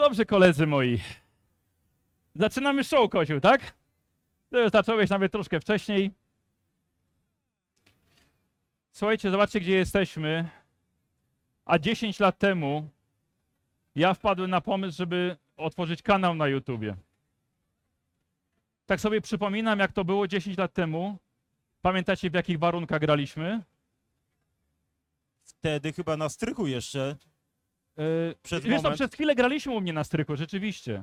Dobrze, koledzy moi. Zaczynamy show, Kozioł, tak? To już zacząłeś nawet troszkę wcześniej. Słuchajcie, zobaczcie, gdzie jesteśmy. A 10 lat temu ja wpadłem na pomysł, żeby otworzyć kanał na YouTubie. Tak sobie przypominam, jak to było 10 lat temu. Pamiętacie, w jakich warunkach graliśmy? Wtedy chyba na strychu jeszcze. Yy, Przez Wiesz, to moment. przez chwilę graliśmy u mnie na stryku, rzeczywiście.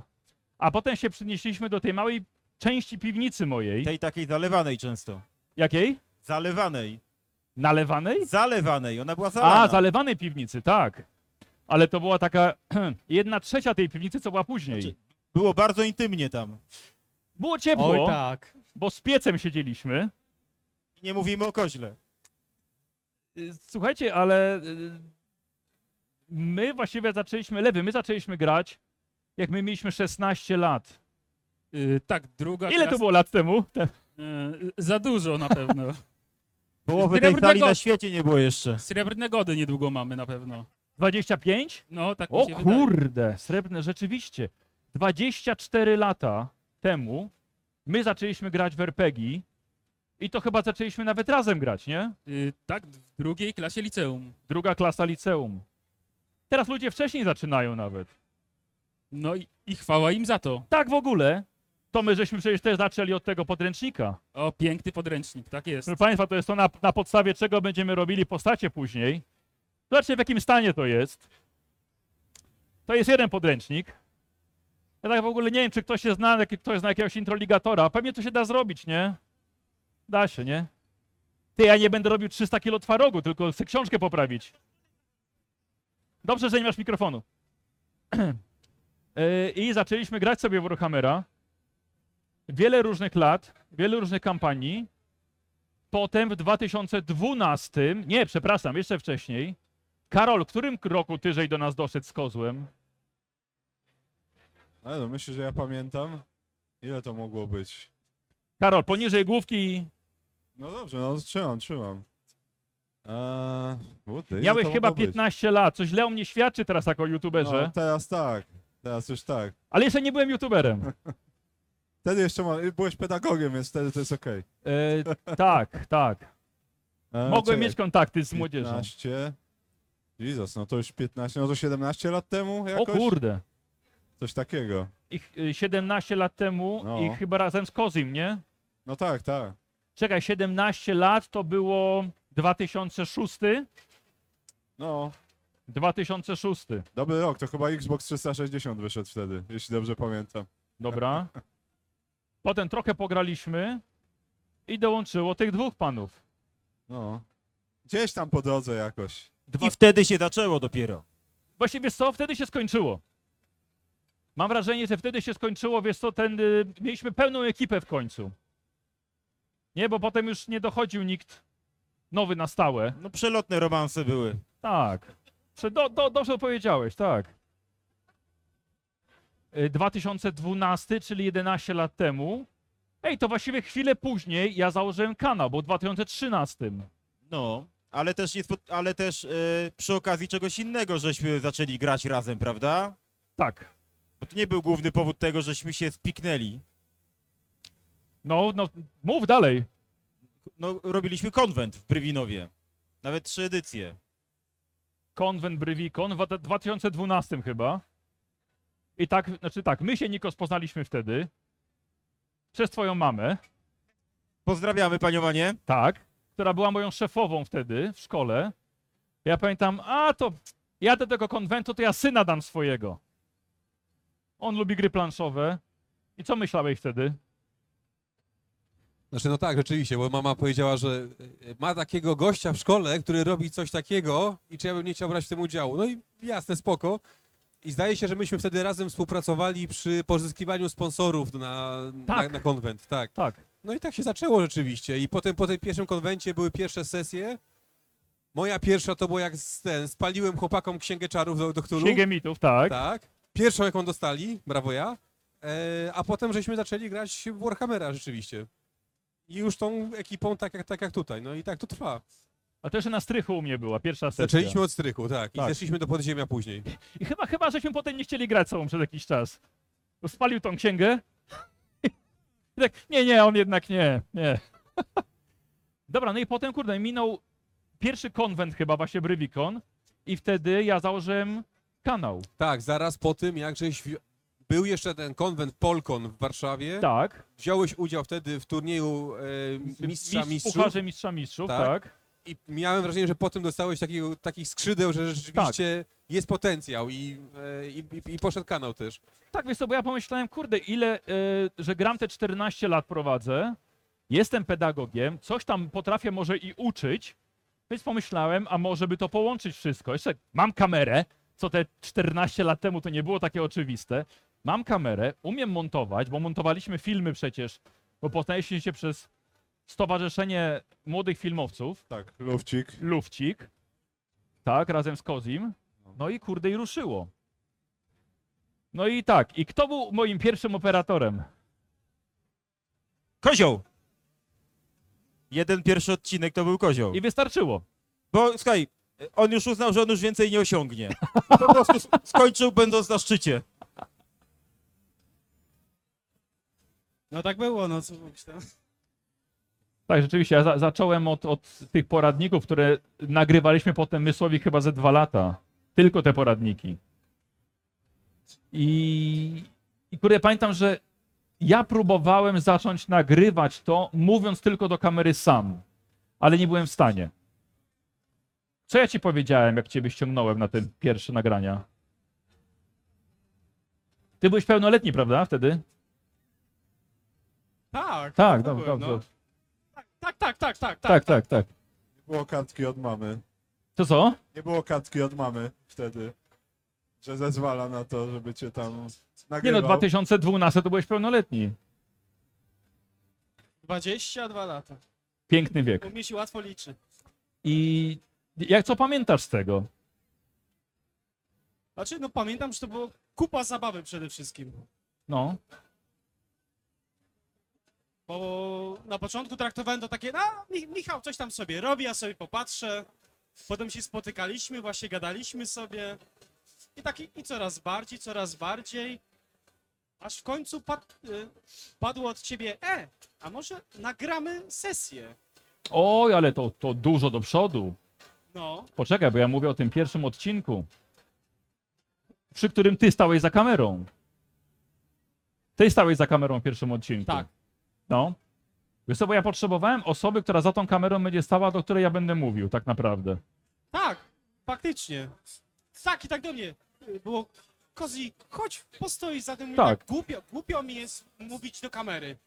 A potem się przenieśliśmy do tej małej części piwnicy mojej. Tej takiej zalewanej często. Jakiej? Zalewanej. Nalewanej? Zalewanej, ona była zalana. A, zalewanej piwnicy, tak. Ale to była taka jedna trzecia tej piwnicy, co była później. Znaczy- Było bardzo intymnie tam. Było ciepło, Oj tak. bo z piecem siedzieliśmy. Nie mówimy o koźle. Y, Słuchajcie, ale y, my właściwie zaczęliśmy, lewy, my zaczęliśmy grać, jak my mieliśmy 16 lat. Y, tak, druga Ile to było lat temu? Te- Y, za dużo na pewno. Połowy tej sali na świecie nie było jeszcze. Srebrne gody niedługo mamy na pewno. 25? No, tak mi O się wydaje. kurde, srebrne, rzeczywiście. 24 lata temu my zaczęliśmy grać w RPG i to chyba zaczęliśmy nawet razem grać, nie? Y, tak, w drugiej klasie liceum. Druga klasa liceum. Teraz ludzie wcześniej zaczynają nawet. No i, i chwała im za to. Tak w ogóle, to my żeśmy przecież też zaczęli od tego podręcznika. O, piękny podręcznik, tak jest. Proszę Państwa, to jest to na, na podstawie czego będziemy robili postacie później. Zobaczcie w jakim stanie to jest. To jest jeden podręcznik. Ja tak w ogóle nie wiem, czy ktoś się zna, ktoś zna jakiegoś introligatora. Pewnie to się da zrobić, nie? Da się, nie? Ty, ja nie będę robił 300 kilo twarogu, tylko chcę książkę poprawić. Dobrze, że nie masz mikrofonu. Yy, I zaczęliśmy grać sobie w Warhammera. Wiele różnych lat, wiele różnych kampanii. Potem w 2012, nie, przepraszam, jeszcze wcześniej. Karol, w którym roku tyżej do nas doszedł z kozłem? Ale no myślę, że ja pamiętam. Ile to mogło być? Karol, poniżej główki No dobrze, no trzymam, trzymam. Eee, miałeś to chyba mogło być? 15 lat. Coś źle o mnie świadczy teraz jako No, youtuberze. teraz tak. Teraz już tak. Ale jeszcze nie byłem youtuberem. Wtedy jeszcze ma, byłeś pedagogiem, więc wtedy to jest okej. E, tak, tak. Eee, Mogłem mieć kontakty z młodzieżą. 15. Jezus, no to już 15, no to 17 lat temu O jakoś? kurde. Coś takiego. Ich, y, 17 lat temu No. i chyba razem z Kozim, nie? No tak, tak. Czekaj, 17 lat to było 2006? No, 2006. dobry rok, to chyba Xbox 360 wyszedł wtedy, jeśli dobrze pamiętam. Dobra. Potem trochę pograliśmy i dołączyło tych dwóch panów. No. Gdzieś tam po drodze jakoś. Dwa... I wtedy się zaczęło dopiero. Właśnie wiesz co, wtedy się skończyło. Mam wrażenie, że wtedy się skończyło, wiesz co, ten, y, mieliśmy pełną ekipę w końcu. Nie, bo potem już nie dochodził nikt nowy na stałe. No przelotne romanse były. Tak. Prze- Do, do, dobrze powiedziałeś, tak. Y, 2012, czyli 11 lat temu. Ej, to właściwie chwilę później ja założyłem kanał, bo w 2013. No, ale też, nie spo- ale też e, przy okazji czegoś innego, żeśmy zaczęli grać razem, prawda? Tak. Bo to nie był główny powód tego, żeśmy się spiknęli. No, no, mów dalej. No, robiliśmy konwent w Brywinowie. Nawet trzy edycje. Konwent Brywikon w 2012 chyba. I tak, znaczy tak, my się Nikos poznaliśmy wtedy. Przez twoją mamę, Pozdrawiamy panią Anię. tak, która była moją szefową wtedy w szkole. Ja pamiętam, a to jadę do tego konwentu, to ja syna dam swojego. On lubi gry planszowe. I co myślałeś wtedy? Znaczy, no tak, rzeczywiście, bo mama powiedziała, że e, ma takiego gościa w szkole, który robi coś takiego i czy ja bym nie chciał brać w tym udziału. No i jasne, spoko. I zdaje się, że myśmy wtedy razem współpracowali przy pozyskiwaniu sponsorów na, Tak. na, na konwent, tak. Tak. No i tak się zaczęło rzeczywiście. I potem po tym pierwszym konwencie były pierwsze sesje. Moja pierwsza to było jak z, ten, spaliłem chłopakom księgę czarów do, do Cthulhu. Księgę mitów, tak. Tak. Pierwszą jaką dostali, brawo ja. E, a potem żeśmy zaczęli grać w Warhammera rzeczywiście. I już tą ekipą tak jak, tak jak tutaj. No i tak to trwa. A jeszcze na strychu u mnie była, pierwsza sesja. Zaczęliśmy od strychu, tak. I Tak. zeszliśmy do podziemia później. I chyba, chyba, żeśmy potem nie chcieli grać sobą przez jakiś czas. Bo spalił tą księgę. I tak, nie, nie, on jednak nie, nie. Dobra, no i potem, kurde, minął pierwszy konwent chyba, właśnie Brywikon i wtedy ja założyłem kanał. Tak, zaraz po tym, jak żeś... Był jeszcze ten konwent Polkon w Warszawie. Tak. Wziąłeś udział wtedy w turnieju e, mistrza Mistrz- mistrzów. Pucharze mistrza mistrzów, Tak. tak. I miałem wrażenie, że potem dostałeś takiego, takich skrzydeł, że rzeczywiście jest potencjał i, e, i, i, poszedł kanał też. Tak, wiesz co, bo ja pomyślałem, kurde, ile, y, że gram te 14 lat prowadzę, jestem pedagogiem, coś tam potrafię może i uczyć, więc pomyślałem, a może by to połączyć wszystko. Jeszcze mam kamerę, co te 14 lat temu to nie było takie oczywiste. Mam kamerę, umiem montować, bo montowaliśmy filmy przecież, bo poznaliśmy się przez Stowarzyszenie Młodych Filmowców, Tak, lufcik. Lufcik, tak, razem z Kozim, no i kurde i ruszyło. No i tak, i kto był moim pierwszym operatorem? Kozioł! Jeden pierwszy odcinek to był kozioł. I wystarczyło. Bo słuchaj, on już uznał, że on już więcej nie osiągnie. Po prostu skończył będąc na szczycie. No tak było, no co myślałem. Tak, rzeczywiście, ja za zacząłem od, od tych poradników, które nagrywaliśmy potem Mysłowi chyba ze dwa lata. Tylko te poradniki. I, i kurde, pamiętam, że ja próbowałem zacząć nagrywać to, mówiąc tylko do kamery sam, ale nie byłem w stanie. Co ja ci powiedziałem, jak ciebie ściągnąłem na te pierwsze nagrania? Ty byłeś pełnoletni, prawda, wtedy? Tak. Tak, to dobrze, byłem, dobrze. no. Tak, tak, tak, tak, tak. Tak, tak, tak. Nie było kartki od mamy. To co? Nie było kartki od mamy wtedy. Że zezwala na to, żeby cię tam Nie nagrywał. no, 2012 to byłeś pełnoletni. 22 lata. Piękny wiek. U mnie się łatwo liczy. I jak co pamiętasz z tego? Znaczy, no pamiętam, że to było kupa zabawy przede wszystkim. No, Bo na początku traktowałem to takie, no Mi- Michał coś tam sobie robi, ja sobie popatrzę. Potem się spotykaliśmy, właśnie gadaliśmy sobie. I taki, i coraz bardziej, coraz bardziej. Aż w końcu pad, y, padło od ciebie, e, a może nagramy sesję? oj, ale to, to dużo do przodu. No, Poczekaj, bo ja mówię o tym pierwszym odcinku, przy którym ty stałeś za kamerą. Ty stałeś za kamerą w pierwszym odcinku. Tak. No. Wiesz co, bo ja potrzebowałem osoby, która za tą kamerą będzie stała, do której ja będę mówił, tak naprawdę. tak, faktycznie. Tak, i tak do mnie było, Kozi, chodź, postoi za tym, Tak. tak. głupio, głupio mi jest mówić do kamery.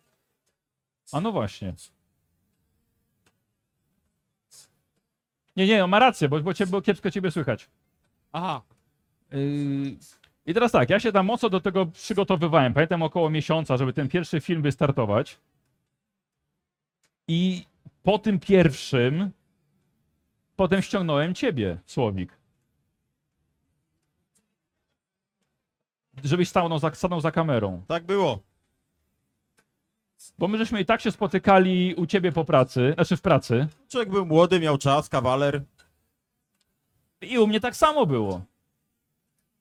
A no właśnie. Nie, nie, on ma rację, bo, bo, cię, bo kiepsko ciebie słychać. Aha, Yy, I teraz tak, ja się tam mocno do tego przygotowywałem. Pamiętam około miesiąca, żeby ten pierwszy film wystartować. I po tym pierwszym potem ściągnąłem ciebie, Słowik. Żebyś stanął za, stanął za kamerą. Tak było. Bo my żeśmy i tak się spotykali u ciebie po pracy, znaczy w pracy. Człowiek był młody, miał czas, kawaler. I u mnie tak samo było.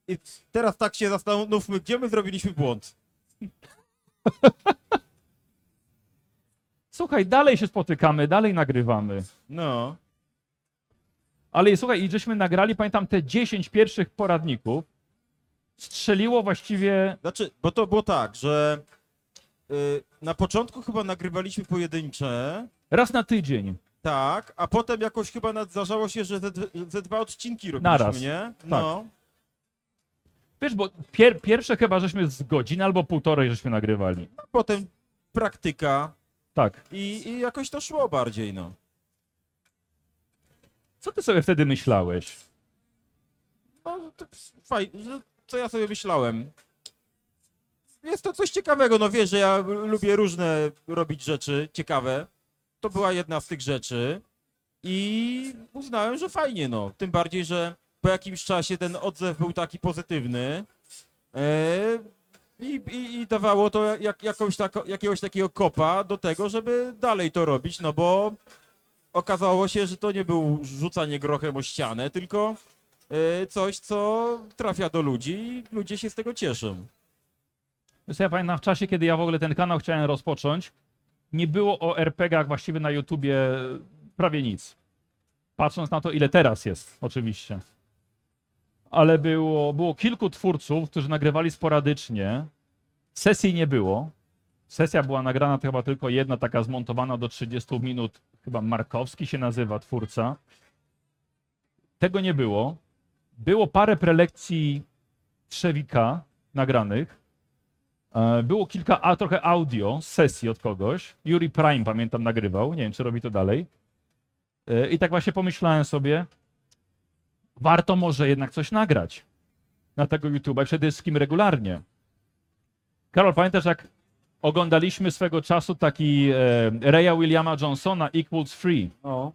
I teraz tak się zastanówmy, gdzie my zrobiliśmy błąd. Słuchaj, dalej się spotykamy, dalej nagrywamy. No. Ale słuchaj, i żeśmy nagrali, pamiętam, te 10 pierwszych poradników. Strzeliło właściwie. Znaczy, bo to było tak, że y, na początku chyba nagrywaliśmy pojedyncze, Raz na tydzień. tak, a potem jakoś chyba nad- zdarzało się, że ze, ze dwa odcinki robiliśmy, Naraz. nie? No. Wiesz, bo pier, pierwsze chyba żeśmy z godziny albo półtorej żeśmy nagrywali. A potem praktyka Tak. i, i jakoś to szło bardziej, no. Co ty sobie wtedy myślałeś? no to fajnie, że- co ja sobie myślałem. Jest to coś ciekawego, no wiesz, że ja lubię różne robić rzeczy ciekawe. To była jedna z tych rzeczy i uznałem, że fajnie, no. Tym bardziej, że po jakimś czasie ten odzew był taki pozytywny e, i, i, i dawało to jak, jakąś tako, jakiegoś takiego kopa do tego, żeby dalej to robić, no bo okazało się, że to nie był rzucanie grochem o ścianę, tylko e, coś, co trafia do ludzi i ludzie się z tego cieszą. Ja pamiętam w czasie, kiedy ja w ogóle ten kanał chciałem rozpocząć, nie było o RPG-ach właściwie na YouTubie prawie nic. Patrząc na to, ile teraz jest, oczywiście. Ale było, było kilku twórców, którzy nagrywali sporadycznie. Sesji nie było. Sesja była nagrana chyba tylko jedna, taka zmontowana do 30 minut. Chyba Markowski się nazywa twórca. Tego nie było. Było parę prelekcji Trzewika nagranych. E, Było kilka, a trochę audio z sesji od kogoś. Yuri Prime, pamiętam, nagrywał. Nie wiem, czy robi to dalej. E, I tak właśnie pomyślałem sobie, warto może jednak coś nagrać na tego YouTube'a i przede wszystkim regularnie. Karol, pamiętasz, jak oglądaliśmy swego czasu taki e, Raya Williama Johnsona Equals Free? No,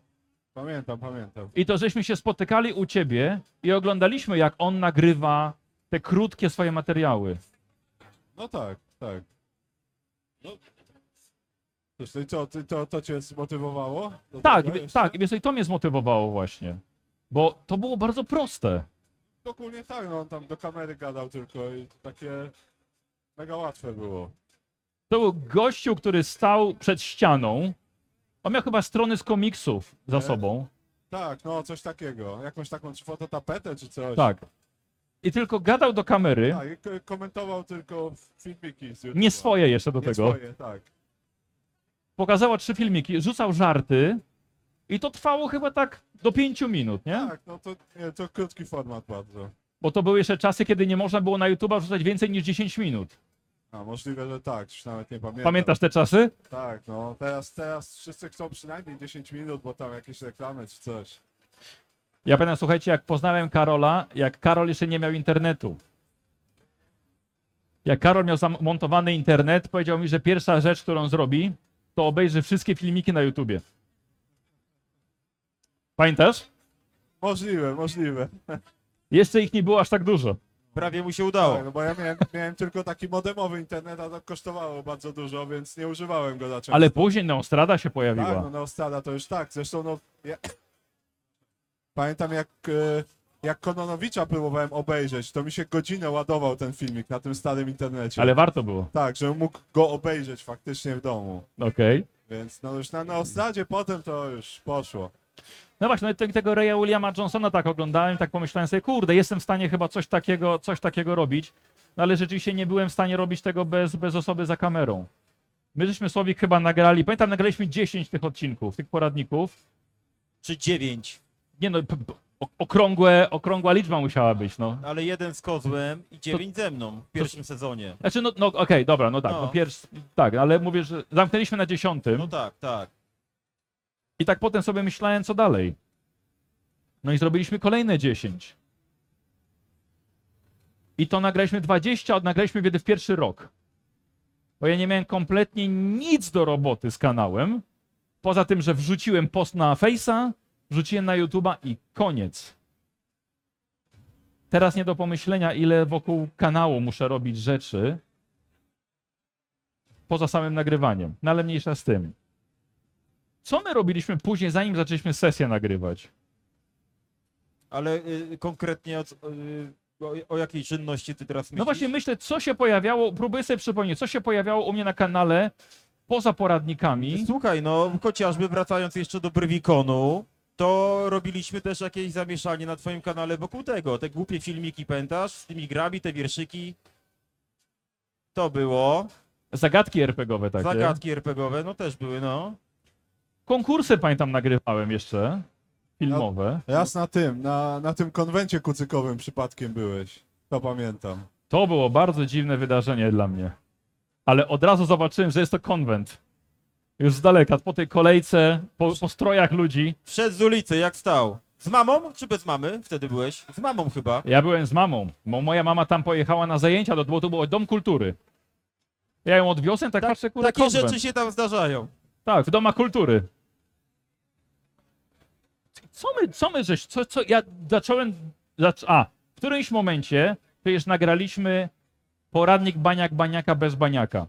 pamiętam, pamiętam. I to żeśmy się spotykali u ciebie i oglądaliśmy, jak on nagrywa te krótkie swoje materiały. No tak, tak. No. Ty, to, to cię zmotywowało? do Tak, tego tak, i to mnie zmotywowało właśnie. Bo to było bardzo proste. Ogólnie tak, no on tam do kamery gadał tylko i takie mega łatwe było. To był gościu, który stał przed ścianą. On miał chyba strony z komiksów za Nie? sobą. Tak, no coś takiego. Jakąś taką czy fototapetę czy coś. Tak. I tylko gadał do kamery. Tak, i k- komentował tylko filmiki z YouTube'a. Nie swoje jeszcze do Nie tego. swoje, tak. Pokazała trzy filmiki, rzucał żarty. I to trwało chyba tak do pięciu minut, nie? Tak, no to, nie, to krótki format bardzo. Bo to były jeszcze czasy, kiedy nie można było na YouTube'a wrzucać więcej niż 10 minut. A możliwe, że tak, już nawet nie pamiętam. Pamiętasz te czasy? Tak, no teraz, teraz wszyscy chcą przynajmniej 10 minut, bo tam jakieś reklamy czy coś. Ja pamiętam, słuchajcie, jak poznałem Karola, jak Karol jeszcze nie miał internetu. Jak Karol miał zamontowany internet, powiedział mi, że pierwsza rzecz, którą zrobi, to obejrzy wszystkie filmiki na YouTubie. Pamiętasz? Możliwe, możliwe. Jeszcze ich nie było aż tak dużo. Prawie mu się udało. Tak, no bo ja miałem, miałem tylko taki modemowy internet, a to kosztowało bardzo dużo, więc nie używałem go za często. Ale później Neostrada się Tak, pojawiła. no Neostada to już tak. Zresztą no... Ja... Pamiętam jak, e, jak Kononowicza próbowałem obejrzeć, to mi się godzinę ładował ten filmik na tym starym internecie. Ale warto było. Tak, żebym mógł go obejrzeć faktycznie w domu. Okej. Więc no już na Neostradzie potem to już poszło. No właśnie, no te- tego Raya Williama Johnsona tak oglądałem, tak pomyślałem sobie, kurde, jestem w stanie chyba coś takiego, coś takiego robić, no ale rzeczywiście nie byłem w stanie robić tego bez, bez osoby za kamerą. My żeśmy Słowik chyba nagrali, pamiętam, nagraliśmy 10 tych odcinków, tych poradników. Czy dziewięć, Nie no, okrągłe, okrągła liczba musiała być, no. ale jeden z kozłem i dziewięć ze mną w pierwszym sezonie. Znaczy, no, no okej, dobra, no tak, no, No. pierwszy, tak, ale mówię, że zamknęliśmy na dziesiątym. No tak, tak. I tak potem sobie myślałem, co dalej. No i zrobiliśmy kolejne 10. I to nagraliśmy 20, a nagraliśmy wtedy w pierwszy rok. Bo ja nie miałem kompletnie nic do roboty z kanałem. Poza tym, że wrzuciłem post na Face'a, wrzuciłem na YouTube'a i koniec. Teraz nie do pomyślenia, ile wokół kanału muszę robić rzeczy poza samym nagrywaniem. No ale mniejsza z tym. Co my robiliśmy później, zanim zaczęliśmy sesję nagrywać? Ale y, konkretnie o, y, o, o jakiej czynności ty teraz myślisz? No właśnie myślę, co się pojawiało, próbuję sobie przypomnieć, co się pojawiało u mnie na kanale poza poradnikami. Słuchaj, no chociażby wracając jeszcze do Brywikonu, to robiliśmy też jakieś zamieszanie na twoim kanale wokół tego. Te głupie filmiki, pamiętasz? Z tymi grami, te wierszyki. To było. Zagadki RPGowe takie. Zagadki RPGowe, no też były, no. Konkursy pamiętam nagrywałem jeszcze, filmowe. Raz na tym, na, na tym konwencie kucykowym przypadkiem byłeś. To pamiętam. To było bardzo dziwne wydarzenie dla mnie. Ale od razu zobaczyłem, że jest to konwent. Już z daleka, po tej kolejce, po, po strojach ludzi. Wszedł z ulicy, jak stał. Z mamą czy bez mamy wtedy byłeś? Z mamą chyba. Ja byłem z mamą, bo moja mama tam pojechała na zajęcia, do, bo to był dom kultury. Ja ją odwiozłem, tak, patrzę, kurde, Takie konwent. rzeczy się tam zdarzają. Tak, w domach kultury. Co my, co my żeś, co, co, ja zacząłem, zac, a, w którymś momencie, przecież nagraliśmy poradnik Baniak Baniaka bez Baniaka.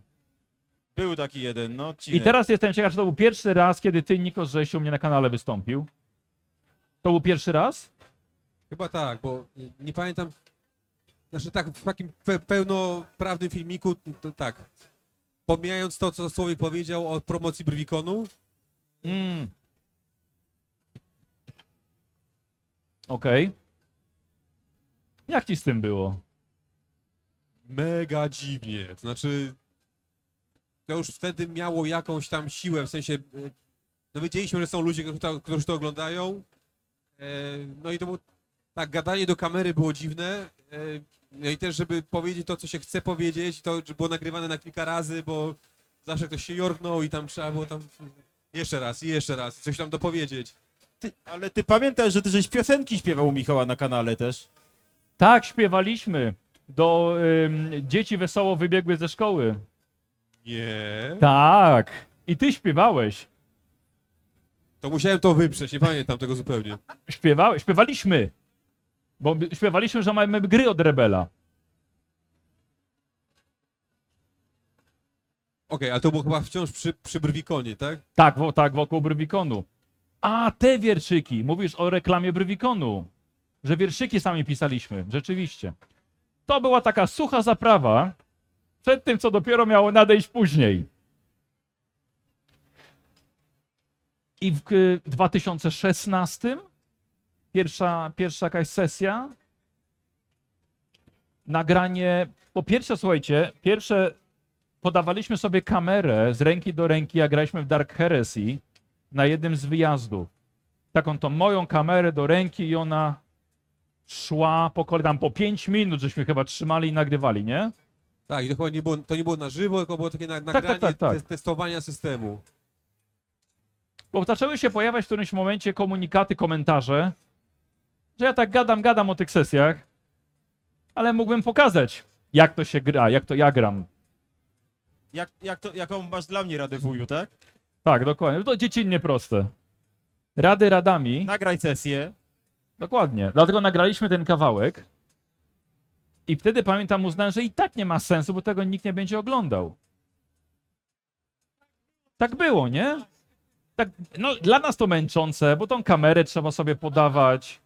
Był taki jeden, no I odcinek. teraz jestem ciekaw, czy to był pierwszy raz, kiedy ty, Niko, żeś u mnie na kanale wystąpił. To był pierwszy raz? Chyba tak, bo y, nie pamiętam. Znaczy tak, w takim pe pełnoprawnym filmiku, to tak. Pomijając to, co Słowik powiedział o promocji Brywikonu, Mm. Okej. Jak ci z tym było? mega dziwnie. To znaczy, to już wtedy miało jakąś tam siłę, w sensie, y, no wiedzieliśmy, że są ludzie, którzy to, którzy to oglądają. E, No i to było, tak, gadanie do kamery było dziwne. e, No i też, żeby powiedzieć to, co się chce powiedzieć, to że było nagrywane na kilka razy, bo zawsze ktoś się jorknął i tam trzeba było tam jeszcze raz i jeszcze raz coś tam dopowiedzieć. Ty, ale ty pamiętasz, że ty żeś piosenki śpiewał u Michała na kanale też? Tak, śpiewaliśmy do ym, dzieci wesoło wybiegły ze szkoły. Nie. Tak. I ty śpiewałeś. To musiałem to wyprzeć, nie pamiętam tego zupełnie. Śpiewałeś, śpiewaliśmy. Bo śpiewaliśmy, że mamy gry od Rebela. Okej, ale to było chyba wciąż przy, przy Brwikonie, tak? Tak, wo, tak, wokół Brywikonu. A, te wierszyki. Mówisz o reklamie Brywikonu. Że wierszyki sami pisaliśmy. Rzeczywiście. To była taka sucha zaprawa przed tym, co dopiero miało nadejść później. I w y, 2016 pierwsza, pierwsza jakaś sesja. Nagranie. Po pierwsze, słuchajcie, pierwsze podawaliśmy sobie kamerę z ręki do ręki, jak graliśmy w Dark Heresy na jednym z wyjazdów. Taką tą moją kamerę do ręki i ona szła po kolei, tam po 5 minut, żeśmy chyba trzymali i nagrywali, nie? Tak, i to chyba nie było, to nie było na żywo, tylko było takie na, nagranie tak, tak. te- testowania systemu. Bo zaczęły się pojawiać w którymś momencie komunikaty, komentarze, że ja tak gadam, gadam o tych sesjach, ale mógłbym pokazać, jak to się gra, jak to ja gram. Jak, jak to, jaką masz dla mnie radę wuju, tak? Tak, dokładnie. To dziecinnie proste. Rady radami. Nagraj sesję. Dokładnie. Dlatego nagraliśmy ten kawałek. I wtedy pamiętam, uznałem, że i tak nie ma sensu, bo tego nikt nie będzie oglądał. Tak było, nie? Tak, no, dla nas to męczące, bo tą kamerę trzeba sobie podawać.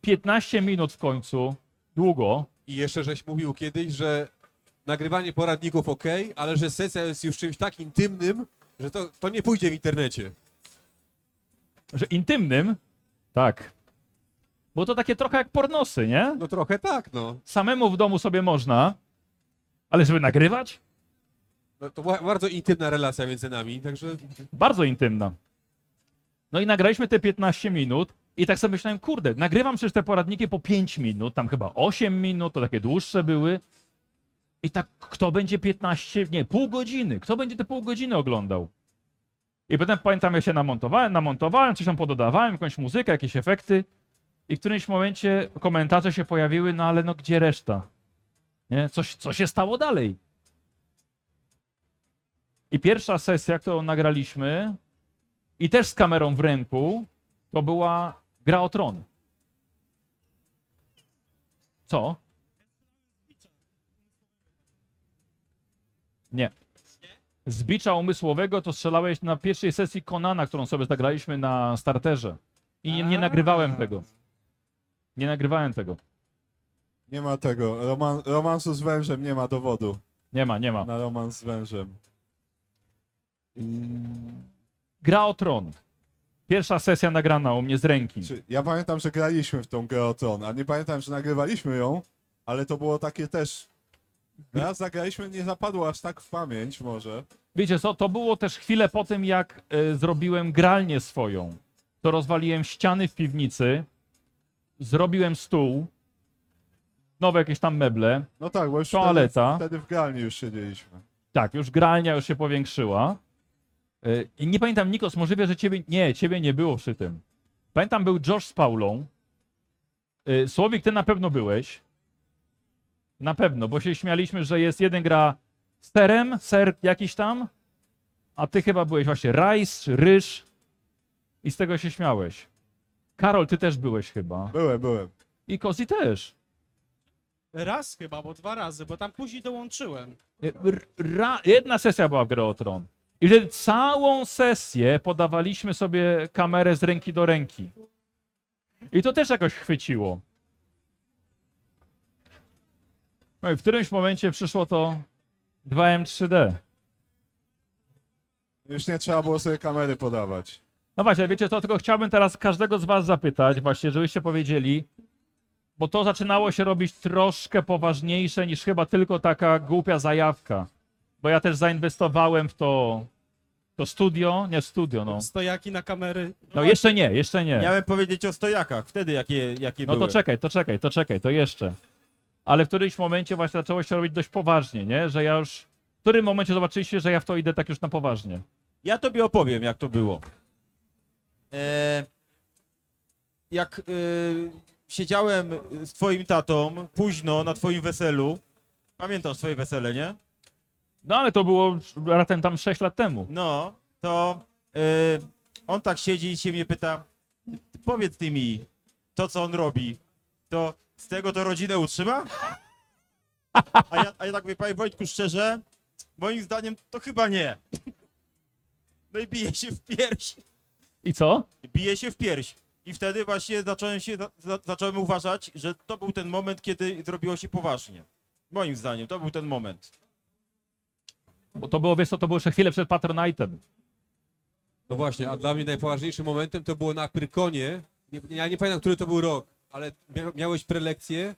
15 minut w końcu. Długo. I jeszcze żeś mówił kiedyś, że nagrywanie poradników ok, ale że sesja jest już czymś tak intymnym, że to, to nie pójdzie w internecie. Że intymnym. Tak. Bo to takie trochę jak pornosy, nie? No trochę tak, no. Samemu w domu sobie można, ale żeby nagrywać? no to była bardzo intymna relacja między nami, także Bardzo intymna. No i nagraliśmy te 15 minut i tak sobie myślałem, kurde, nagrywam przecież te poradniki po 5 minut, tam chyba 8 minut, to takie dłuższe były. I tak kto będzie 15, nie, pół godziny, kto będzie te pół godziny oglądał? I potem pamiętam, jak się namontowałem, namontowałem, coś tam pododawałem, jakąś muzykę, jakieś efekty i w którymś momencie komentarze się pojawiły, no ale no gdzie reszta? Nie? Coś, co się stało dalej? I pierwsza sesja, którą nagraliśmy, i też z kamerą w ręku, to była gra o tron. Co? Nie. Z bicza umysłowego to strzelałeś na pierwszej sesji Konana, którą sobie zagraliśmy na starterze. I nie, nie nagrywałem tego. Nie nagrywałem tego. Nie ma tego. Roman, romansu z wężem nie ma dowodu Nie ma, nie ma. na romans z wężem. Gra o tron. Pierwsza sesja nagrana u mnie z ręki. Czy, ja pamiętam, że graliśmy w tą grę o tron, a nie pamiętam, że nagrywaliśmy ją, ale to było takie też... Raz zagraliśmy, nie zapadło aż tak w pamięć może. Wiecie co, to było też chwilę po tym, jak e, zrobiłem gralnię swoją. To rozwaliłem ściany w piwnicy, zrobiłem stół, nowe jakieś tam meble, No tak, bo już Toaleta. Wtedy, wtedy w gralni już siedzieliśmy. tak, już gralnia już się powiększyła. I nie pamiętam, Nikos, możliwe, że ciebie, nie, ciebie nie było przy tym. Pamiętam, był Josh z Paulą. E, Słowik, ty na pewno byłeś. Na pewno, bo się śmialiśmy, że jest jeden gra serem, ser jakiś tam, a ty chyba byłeś właśnie rajs, ryż i z tego się śmiałeś. Karol, ty też byłeś chyba. Byłem, byłem. I Kozi też. Raz chyba, bo dwa razy, bo tam później dołączyłem. R- Ra, jedna sesja była w grę o Tron. I wtedy całą sesję podawaliśmy sobie kamerę z ręki do ręki. I to też jakoś chwyciło. No i w którymś momencie przyszło to 2M3D. Już nie trzeba było sobie kamery podawać. No właśnie, wiecie co, tylko chciałbym teraz każdego z was zapytać, właśnie, żebyście powiedzieli, bo to zaczynało się robić troszkę poważniejsze niż chyba tylko taka głupia zajawka. Bo ja też zainwestowałem w to, to studio, nie studio, no. Stojaki na kamery. No jeszcze nie, jeszcze nie. Miałem powiedzieć o stojakach, wtedy jakie, jakie No były. to czekaj, to czekaj, to czekaj, to jeszcze. Ale w którymś momencie właśnie zaczęło się robić dość poważnie, nie? Że ja już... W którym momencie zobaczyliście, że ja w to idę tak już na poważnie? Ja tobie opowiem, jak to było. E, jak e, siedziałem z twoim tatą późno na twoim weselu, pamiętasz twoje wesele, nie? No ale to było ratem tam 6 lat temu. No, to e, on tak siedzi i się mnie pyta, powiedz ty mi, to co on robi, to z tego to rodzinę utrzyma? A ja, a ja tak mówię, panie Wojtku, szczerze, moim zdaniem to chyba nie. No i bije się w pierś. I co? bije się w pierś. I wtedy właśnie zacząłem się, za, zacząłem uważać, że to był ten moment, kiedy zrobiło się poważnie. Moim zdaniem, to był ten moment. Bo to było, wiesz co, to było jeszcze chwilę przed Patronite'em. No właśnie, a dla mnie najpoważniejszym momentem to było na Pyrkonie. Nie, ja nie pamiętam, który to był rok, ale mia, miałeś prelekcję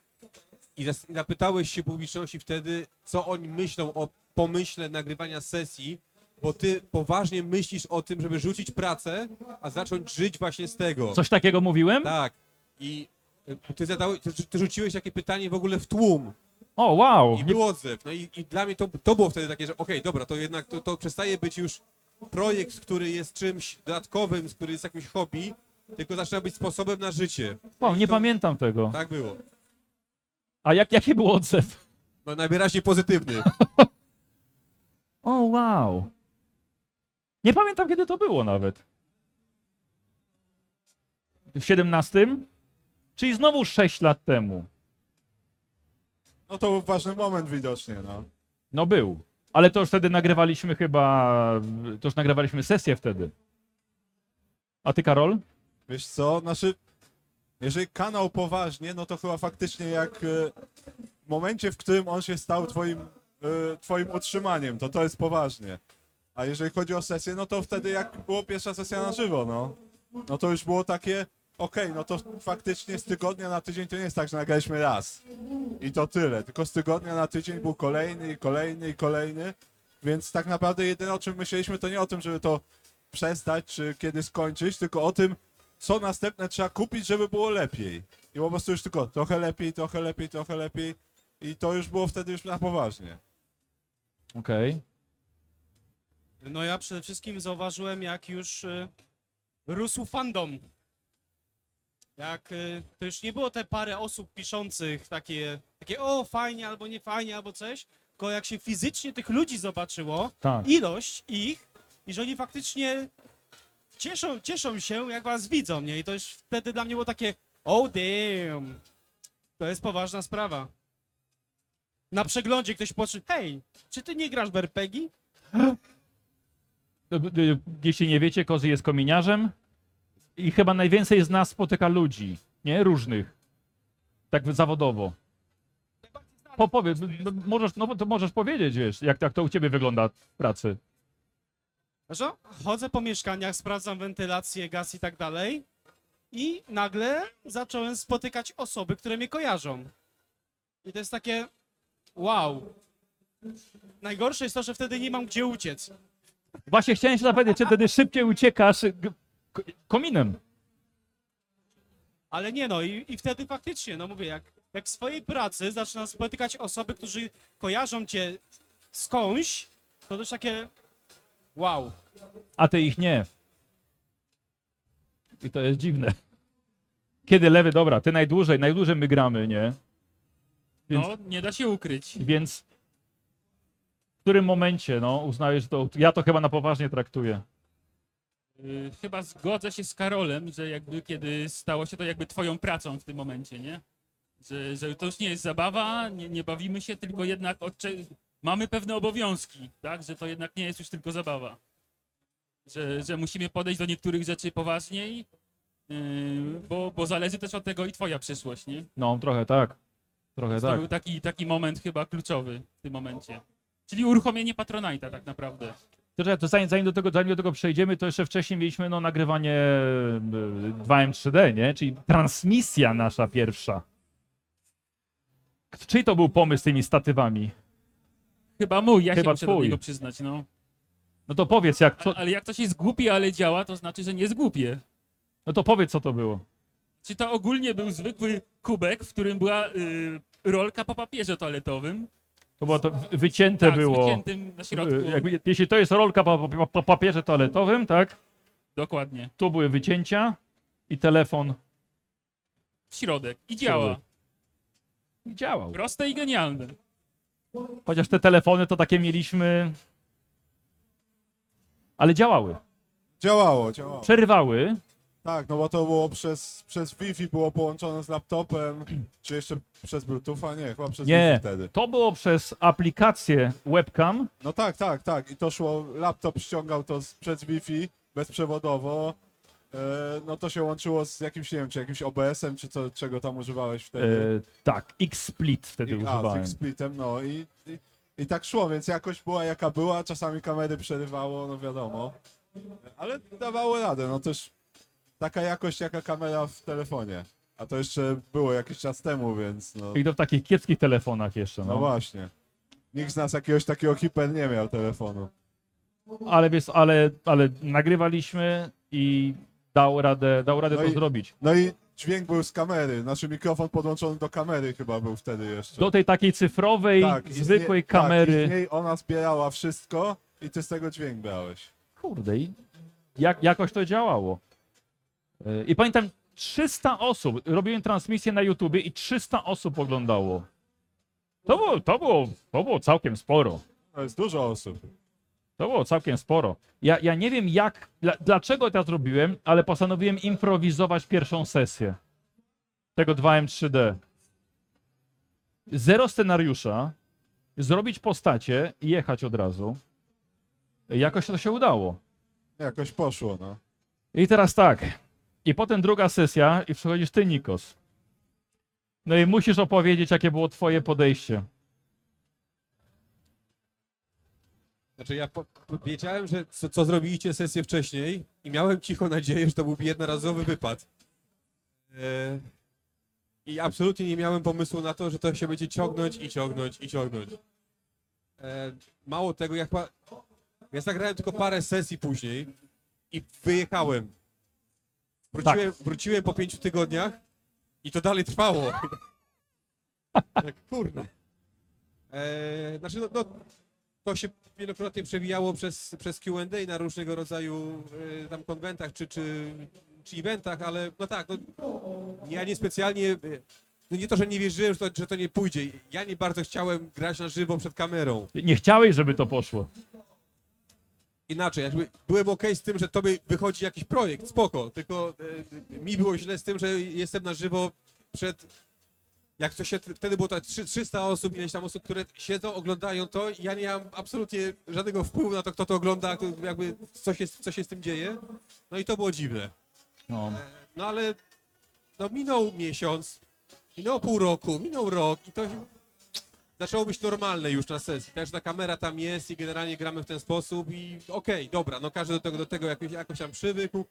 i zas- i zapytałeś się publiczności wtedy, co oni myślą o pomyśle nagrywania sesji, bo ty poważnie myślisz o tym, żeby rzucić pracę, a zacząć żyć właśnie z tego. Coś takiego mówiłem? Tak. I y, ty, zadałeś, ty, ty rzuciłeś takie pytanie w ogóle w tłum O, wow! i był odzew. No i, i dla mnie to, to było wtedy takie, że okej, dobra, to jednak to, to przestaje być już projekt, który jest czymś dodatkowym, który jest jakimś hobby, tylko zaczyna być sposobem na życie. wow, nie to- pamiętam tego. Tak było. A jak, jaki był odzew? No najwyraźniej pozytywny. O, wow! Nie pamiętam, kiedy to było nawet. W 17? Czyli znowu 6 lat temu. No to był ważny moment widocznie, no. No był. Ale to już wtedy nagrywaliśmy chyba. To już nagrywaliśmy sesję wtedy. A ty, Karol? Wiesz co, znaczy, jeżeli kanał poważnie, no to chyba faktycznie jak e, w momencie, w którym on się stał twoim, e, twoim utrzymaniem, to to jest poważnie. A jeżeli chodzi o sesję, no to wtedy jak była pierwsza sesja na żywo, no, no to już było takie, okej, no to faktycznie z tygodnia na tydzień to nie jest tak, że nagraliśmy raz i to tyle, tylko z tygodnia na tydzień był kolejny i kolejny i kolejny, więc tak naprawdę jedyne o czym myśleliśmy to nie o tym, żeby to przestać, czy kiedy skończyć, tylko o tym, co następne trzeba kupić, żeby było lepiej. I po prostu już tylko trochę lepiej, trochę lepiej, trochę lepiej. I to już było wtedy już na poważnie. Okej. No ja przede wszystkim zauważyłem, jak już y, rósł fandom. Jak y, to już nie było te parę osób piszących takie, takie o fajnie albo nie fajnie albo coś, tylko jak się fizycznie tych ludzi zobaczyło, Tak. ilość ich i że oni faktycznie cieszą, cieszą się, jak was widzą, nie? I to już wtedy dla mnie było takie, oh damn, to jest poważna sprawa. Na przeglądzie ktoś patrzy, hej, czy ty nie grasz w RPG? Jeśli nie wiecie, Kozy jest kominiarzem i chyba najwięcej z nas spotyka ludzi, nie? Różnych. Tak zawodowo. Po, powiedz, no, możesz, no to możesz powiedzieć, wiesz, jak, jak to u ciebie wygląda w pracy. Chodzę po mieszkaniach, sprawdzam wentylację, gaz i tak dalej i nagle zacząłem spotykać osoby, które mnie kojarzą. I to jest takie wow. Najgorsze jest to, że wtedy nie mam gdzie uciec. Właśnie chciałem się zapytać, czy wtedy szybciej uciekasz kominem. Ale nie no, i, i wtedy faktycznie, no mówię, jak, jak w swojej pracy zaczynam spotykać osoby, którzy kojarzą cię skądś, to też takie wow. a ty ich nie. I to jest dziwne. Kiedy lewy, dobra, ty najdłużej, najdłużej my gramy, nie? Więc, No, nie da się ukryć. więc w którym momencie, no, uznajesz, że to, ja to chyba na poważnie traktuję. Y, Chyba zgodzę się z Karolem, że jakby kiedy stało się to jakby twoją pracą w tym momencie, nie? Że, że to już nie jest zabawa, nie, nie bawimy się, tylko jednak mamy pewne obowiązki, tak? Że to jednak nie jest już tylko zabawa. Że, że musimy podejść do niektórych rzeczy poważniej, yy, bo, bo zależy też od tego i twoja przyszłość, nie? No, trochę tak. Trochę To tak. był taki, taki moment chyba kluczowy w tym momencie. Czyli uruchomienie Patronite'a tak naprawdę. To, to zanim, zanim, do tego, zanim do tego przejdziemy, to jeszcze wcześniej mieliśmy no, nagrywanie e, 2M3D, nie? Czyli transmisja nasza pierwsza. Czyj to był pomysł z tymi statywami? Chyba mój, ja Chyba się muszę do twój. niego przyznać, no. No to powiedz, jak, co, Ale jak coś jest głupie, ale działa, to znaczy, że nie jest głupie. no to powiedz, co to było. Czy to ogólnie był zwykły kubek, w którym była y, rolka po papierze toaletowym? To było to wy- wycięte tak, było. z wyciętym na środku. e, Jakby, jeśli to jest rolka po, po, po papierze toaletowym, tak? Dokładnie. Tu były wycięcia i telefon W środek. I działa. i działał. Proste i genialne. Chociaż te telefony to takie mieliśmy. Ale działały. Działało, działało. Przerywały. Tak, no bo to było przez, przez Wi-Fi było połączone z laptopem, czy jeszcze przez Bluetootha? Nie, chyba przez Nie. Wi-Fi wtedy. To było przez aplikację webcam. No tak, tak, tak. I to szło, laptop ściągał to z, przez Wi-Fi bezprzewodowo. E, no to się łączyło z jakimś, nie wiem, czy jakimś OBS-em, czy co, czego tam używałeś wtedy. E, tak, X-Split wtedy I, a, z używałem. X-Splitem, no i, i, i tak szło, więc jakość była jaka była, czasami kamery przerywało, no wiadomo. Ale dawało radę, no też taka jakość jaka kamera w telefonie. A to jeszcze było jakiś czas temu, więc no, I to w takich kiepskich telefonach jeszcze. no No. właśnie. Nikt z nas jakiegoś takiego hiper nie miał telefonu. Ale wiesz, ale, ale nagrywaliśmy i dał radę, dał radę No to i- zrobić. No i dźwięk był z kamery, znaczy mikrofon podłączony do kamery chyba był wtedy jeszcze. Do tej takiej cyfrowej, Tak, i z zwykłej niej- kamery. Tak, i z niej ona zbierała wszystko i ty z tego dźwięk brałeś. Kurde, i jak, jakoś to działało. Yy, I pamiętam, 300 osób, robiłem transmisję na YouTubie i 300 osób oglądało. To było, to było, to było całkiem sporo. To jest dużo osób. To było całkiem sporo. Ja, ja nie wiem jak, dla, dlaczego to zrobiłem, ale postanowiłem improwizować pierwszą sesję tego 2M3D. Zero scenariusza, zrobić postacie i jechać od razu. Jakoś to się udało. Jakoś poszło, no. I teraz tak. I potem druga sesja i przychodzisz ty, Nikos. No i musisz opowiedzieć, jakie było twoje podejście. Znaczy ja wiedziałem, że co, co zrobiliście sesję wcześniej i miałem cicho nadzieję, że to był jednorazowy wypad. E, I absolutnie nie miałem pomysłu na to, że to się będzie ciągnąć i ciągnąć i ciągnąć. E, mało tego, ja chyba... Ja zagrałem tylko parę sesji później i wyjechałem. Wróciłem, wróciłem po pięciu tygodniach i to dalej trwało. tak, kurde. E, znaczy, no, no, to się wielokrotnie przewijało przez, przez Q&A na różnego rodzaju e, tam konwentach czy, czy, czy eventach, ale no tak, no, ja niespecjalnie, e, no nie to, że nie wierzyłem, że to, że to nie pójdzie. Ja nie bardzo chciałem grać na żywo przed kamerą. Nie chciałeś, żeby to poszło. Inaczej, jakby byłem okej z tym, że tobie wychodzi jakiś projekt, spoko, tylko e, mi było źle z tym, że jestem na żywo przed jak to się, wtedy było to trzy- 300 osób, ileś tam osób, które siedzą, oglądają to i ja nie mam absolutnie żadnego wpływu na to, kto to ogląda, kto, jakby co się, co się z tym dzieje. No i to było dziwne. No. No ale no minął miesiąc, minął pół roku, minął rok i to zaczęło być normalne już na sesji. Każda kamera tam jest i generalnie gramy w ten sposób i okej, dobra, no każdy do tego, do tego jakoś, jakoś tam przywykł.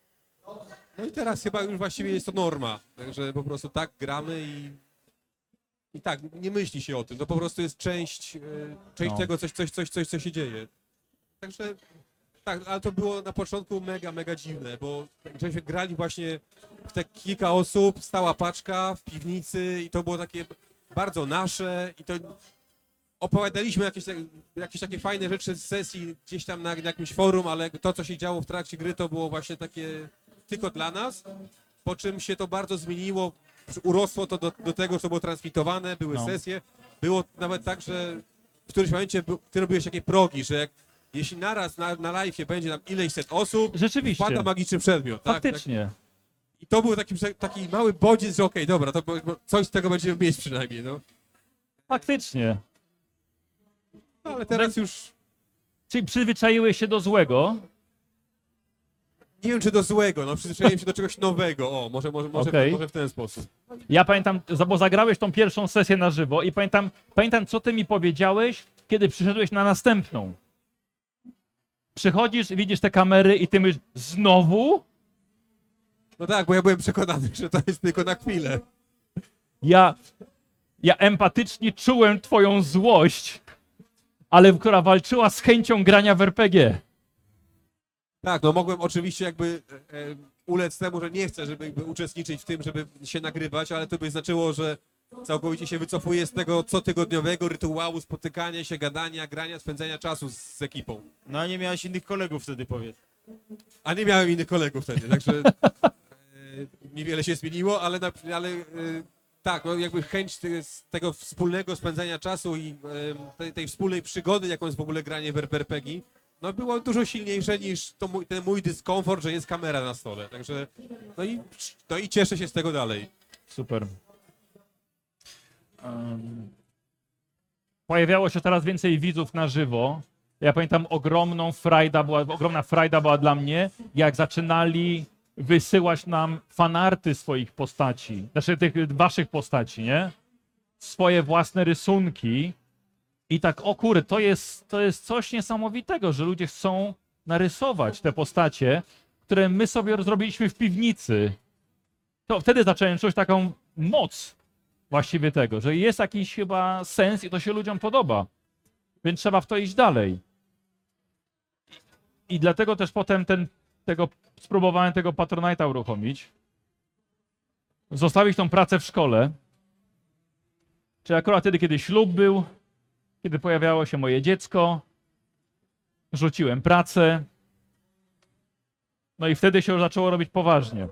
No i teraz chyba już właściwie jest to norma, także po prostu tak gramy i i tak, nie myśli się o tym, to po prostu jest część, e, część No. tego, coś, coś, coś, coś, co się dzieje. Także tak, ale to było na początku mega, mega dziwne, bo żeśmy grali właśnie w te kilka osób, stała paczka w piwnicy i to było takie bardzo nasze i to opowiadaliśmy jakieś, tak- jakieś takie fajne rzeczy z sesji gdzieś tam na, na jakimś forum, ale to, co się działo w trakcie gry, to było właśnie takie tylko dla nas, po czym się to bardzo zmieniło, urosło to do, do tego, co było transmitowane, były No. sesje, było nawet tak, że w którymś momencie ty robiłeś takie progi, że jak jeśli naraz na, na live będzie tam ileś set osób, Rzeczywiście. wpada magiczny przedmiot. Tak, tak. Faktycznie. I to był taki, taki mały bodziec, że okej, dobra, to coś z tego będziemy mieć przynajmniej, no. Faktycznie. No ale teraz już Czyli przyzwyczaiłeś się do złego. nie wiem, czy do złego, no przyzwyczaiłem się do czegoś nowego, o, może, może, może, Okej. może w ten sposób. Ja pamiętam, za- bo zagrałeś tą pierwszą sesję na żywo i pamiętam, pamiętam, co ty mi powiedziałeś, kiedy przyszedłeś na następną. Przychodzisz, widzisz te kamery i ty myślisz, znowu? No tak, bo ja byłem przekonany, że to jest tylko na chwilę. Ja, ja empatycznie czułem twoją złość, ale która walczyła z chęcią grania w RPG. Tak, no mogłem oczywiście jakby e, ulec temu, że nie chcę, żeby jakby uczestniczyć w tym, żeby się nagrywać, ale to by znaczyło, że całkowicie się wycofuję z tego cotygodniowego rytuału spotykania się, gadania, grania, spędzania czasu z, z ekipą. No a nie miałeś innych kolegów wtedy, powiedz. A nie miałem innych kolegów wtedy, także e, niewiele się zmieniło, ale, na, ale e, tak, no jakby chęć tego wspólnego spędzania czasu i tej, tej wspólnej przygody, jaką jest w ogóle granie w RPG, no było dużo silniejsze niż to mój, ten mój dyskomfort, że jest kamera na stole. Także no i, no i cieszę się z tego dalej. Super. Em, pojawiało się coraz więcej widzów na żywo. Ja pamiętam ogromną frajda była, ogromna frajda była dla mnie, jak zaczynali wysyłać nam fanarty swoich postaci, znaczy tych waszych postaci, nie? Swoje własne rysunki. I tak, o kurde, to jest, to jest coś niesamowitego, że ludzie chcą narysować te postacie, które my sobie zrobiliśmy w piwnicy to wtedy zacząłem czuć taką moc właściwie tego, że jest jakiś chyba sens i to się ludziom podoba. Więc trzeba w to iść dalej. I dlatego też potem ten, tego, spróbowałem tego Patronite'a uruchomić. Zostawić tą pracę w szkole. Czy akurat wtedy, kiedy ślub był, kiedy pojawiało się moje dziecko, rzuciłem pracę. No i wtedy się już zaczęło robić poważnie.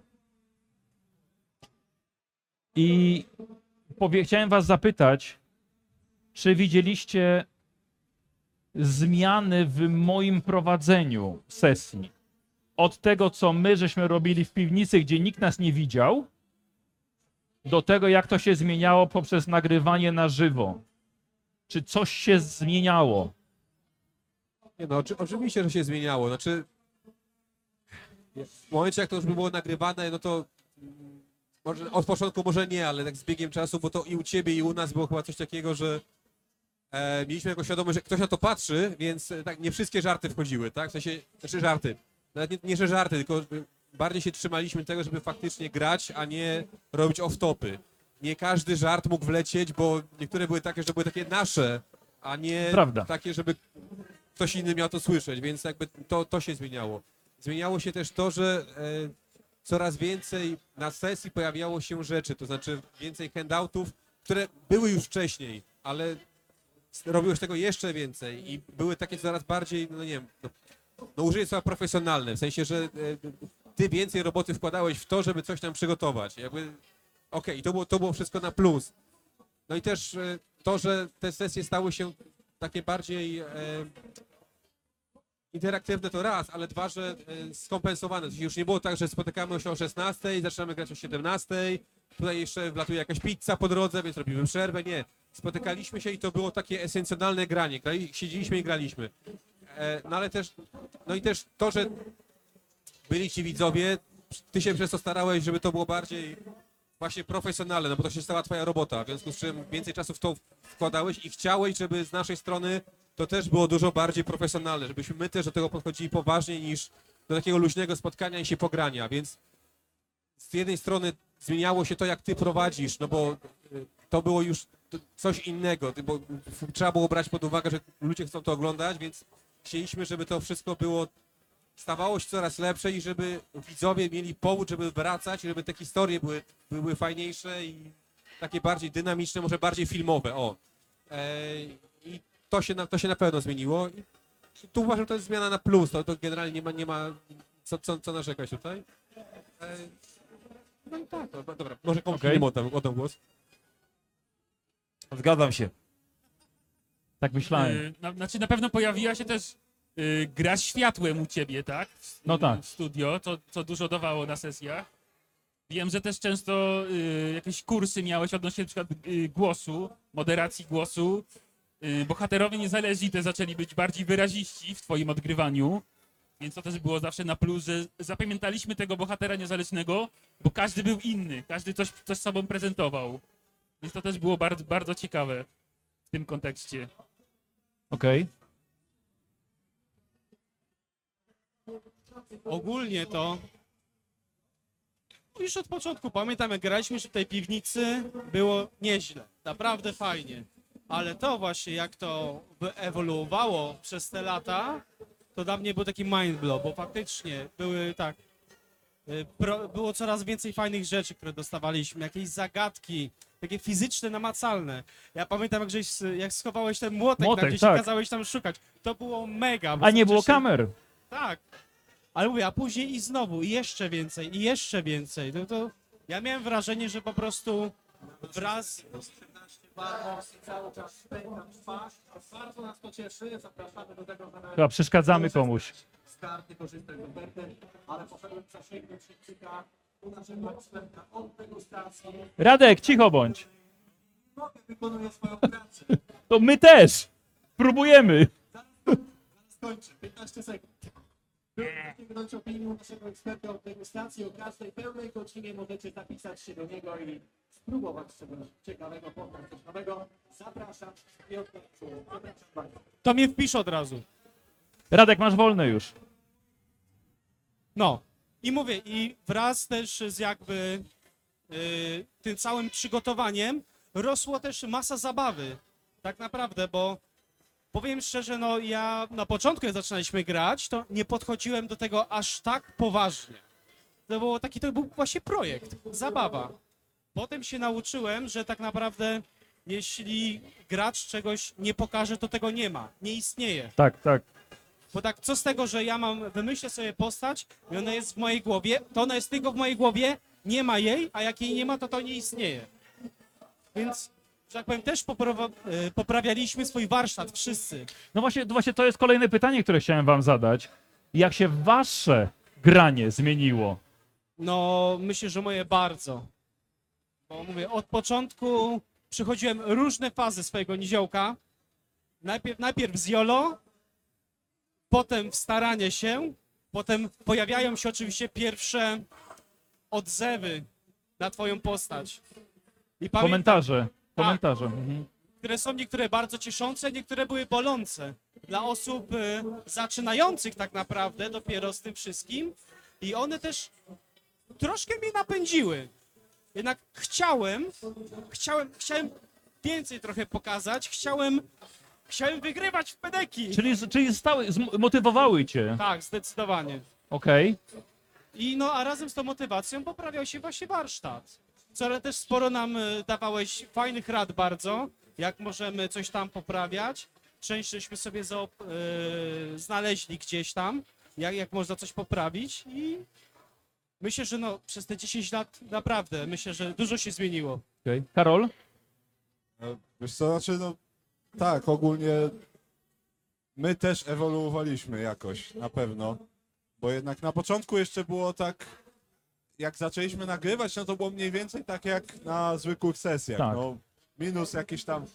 I powie, chciałem Was zapytać, czy widzieliście zmiany w moim prowadzeniu sesji? Od tego, co my żeśmy robili w piwnicy, gdzie nikt nas nie widział, do tego, jak to się zmieniało poprzez nagrywanie na żywo. Czy coś się zmieniało? Nie no, oczy, oczywiście, że się zmieniało. Znaczy, w momencie, jak to już by było nagrywane, no to może od początku może nie, ale tak z biegiem czasu, bo to i u ciebie, i u nas było chyba coś takiego, że e, mieliśmy jako świadomość, że ktoś na to patrzy, więc e, tak nie wszystkie żarty wchodziły, tak? W sensie, znaczy żarty. Nawet nie, nie że żarty, tylko e, bardziej się trzymaliśmy tego, żeby faktycznie grać, a nie robić off-topy. Nie każdy żart mógł wlecieć, bo niektóre były takie, że były takie nasze, a nie Prawda. takie, żeby ktoś inny miał to słyszeć, więc jakby to, to się zmieniało. Zmieniało się też to, że e, coraz więcej na sesji pojawiało się rzeczy, to znaczy więcej handoutów, które były już wcześniej, ale s- robiłeś tego jeszcze więcej i były takie coraz bardziej, no nie wiem, no, no użyję słowa profesjonalne, w sensie, że e, ty więcej roboty wkładałeś w to, żeby coś tam przygotować. Jakby, okej, to, było, to było wszystko na plus. No i też e, to, że te sesje stały się takie bardziej e, interaktywne to raz, ale dwa, że e, skompensowane. Już nie było tak, że spotykamy się o 16, zaczynamy grać o 17, tutaj jeszcze wlatuje jakaś pizza po drodze, więc robimy przerwę. Nie. Spotykaliśmy się i to było takie esencjonalne granie. Siedzieliśmy i graliśmy. E, no ale też, no i też to, że byli ci widzowie, ty się przez to starałeś, żeby to było bardziej właśnie profesjonalne, no bo to się stała twoja robota, w związku z czym więcej czasu w to wkładałeś i chciałeś, żeby z naszej strony to też było dużo bardziej profesjonalne, żebyśmy my też do tego podchodzili poważniej niż do takiego luźnego spotkania i się pogrania, więc z jednej strony zmieniało się to, jak ty prowadzisz, no bo y, to było już coś innego, bo trzeba było brać pod uwagę, że ludzie chcą to oglądać, więc chcieliśmy, żeby to wszystko było stawało się coraz lepsze i żeby widzowie mieli powód, żeby wracać, żeby te historie były, były fajniejsze i takie bardziej dynamiczne, może bardziej filmowe, o. E, I to się, na, to się na pewno zmieniło. I tu uważam, że to jest zmiana na plus, to, to generalnie nie ma, nie ma co, co, co narzekać tutaj. E, no i tak, no, dobra, może komuś Okej. innemu oddam, oddam głos. Zgadzam się. Tak myślałem. Y, na, znaczy na pewno pojawiła się też y, gra światłem u ciebie, tak? W, No tak. W studio, co, co dużo dawało na sesjach. Wiem, że też często y, jakieś kursy miałeś odnośnie na przykład y, głosu, moderacji głosu. Y, bohaterowie niezależni te zaczęli być bardziej wyraziści w twoim odgrywaniu, więc to też było zawsze na plus, że zapamiętaliśmy tego bohatera niezależnego, bo każdy był inny, każdy coś, coś sobą prezentował. Więc to też było bardzo, bardzo ciekawe w tym kontekście. Okej. Ogólnie to już od początku pamiętam, jak graliśmy w tej piwnicy, było nieźle, naprawdę fajnie. Ale to właśnie, jak to wyewoluowało przez te lata, to dla mnie był taki mindblow, bo faktycznie były tak, y, pro, było coraz więcej fajnych rzeczy, które dostawaliśmy, jakieś zagadki, takie fizyczne, namacalne. Ja pamiętam, jak, żeś, jak schowałeś ten młotek, Młotek, tam gdzieś tak. i kazałeś tam szukać. To było mega. bo A nie było wcześniej- kamer. tak. Ale mówię, a później i znowu, i jeszcze więcej, i jeszcze więcej. No to ja miałem wrażenie, że po prostu wraz. cały czas spędzam twarz. Bardzo nas to cieszy. Zapraszamy do tego kanału. Chyba przeszkadzamy komuś. Z karty korzystaj z oferty, ale poszedłem u naszego eksperta od degustacji. Radek, cicho bądź. Mogę wykonuję swoją pracę. To my też. Próbujemy. Skończę. 15 sekund. Ściągnąć opinię naszego eksperta od degustacji. O każdej pełnej godzinie możecie zapisać się do niego i spróbować czegoś ciekawego, poznać coś nowego. Zapraszam. Zapraszam bardzo. To mnie wpisz od razu. Radek, masz wolne już. No. I mówię, i wraz też z jakby y, tym całym przygotowaniem rosła też masa zabawy. Tak naprawdę, bo powiem szczerze, no ja na początku jak zaczynaliśmy grać, to nie podchodziłem do tego aż tak poważnie. To było taki, to był właśnie projekt, zabawa. Potem się nauczyłem, że tak naprawdę jeśli gracz czegoś nie pokaże, to tego nie ma, nie istnieje. Tak, tak. Bo tak, co z tego, że ja mam, wymyślę sobie postać i ona jest w mojej głowie, to ona jest tylko w mojej głowie, nie ma jej, a jak jej nie ma, to to nie istnieje. Więc, że tak powiem, też poprawa- e, poprawialiśmy swój warsztat, wszyscy. No właśnie, właśnie to jest kolejne pytanie, które chciałem wam zadać. Jak się wasze granie zmieniło? No, myślę, że moje bardzo. Bo mówię, od początku przechodziłem różne fazy swojego niziołka. Najpierw, najpierw z jolo, potem w staranie się, potem pojawiają się oczywiście pierwsze odzewy na twoją postać. I Komentarze. Komentarze. Mhm. które są niektóre bardzo cieszące, niektóre były bolące. Dla osób y, zaczynających tak naprawdę dopiero z tym wszystkim. I one też troszkę mnie napędziły. Jednak chciałem, chciałem, chciałem więcej trochę pokazać, chciałem, chciałem wygrywać w pedeki. Czyli, czyli stały, zmotywowały cię. Tak, zdecydowanie. Okej. I no, a razem z tą motywacją poprawiał się właśnie warsztat. Co ale też sporo nam y, dawałeś fajnych rad bardzo, jak możemy coś tam poprawiać. Część żeśmy sobie zaop- y, znaleźli gdzieś tam, jak, jak można coś poprawić i myślę, że no, przez te 10 lat naprawdę, myślę, że dużo się zmieniło. okej. Karol? E, Wiesz co, znaczy, no tak, ogólnie my też ewoluowaliśmy jakoś, na pewno. Bo jednak na początku jeszcze było tak, jak zaczęliśmy nagrywać, no to było mniej więcej tak jak na zwykłych sesjach. Tak. No, minus jakieś tam.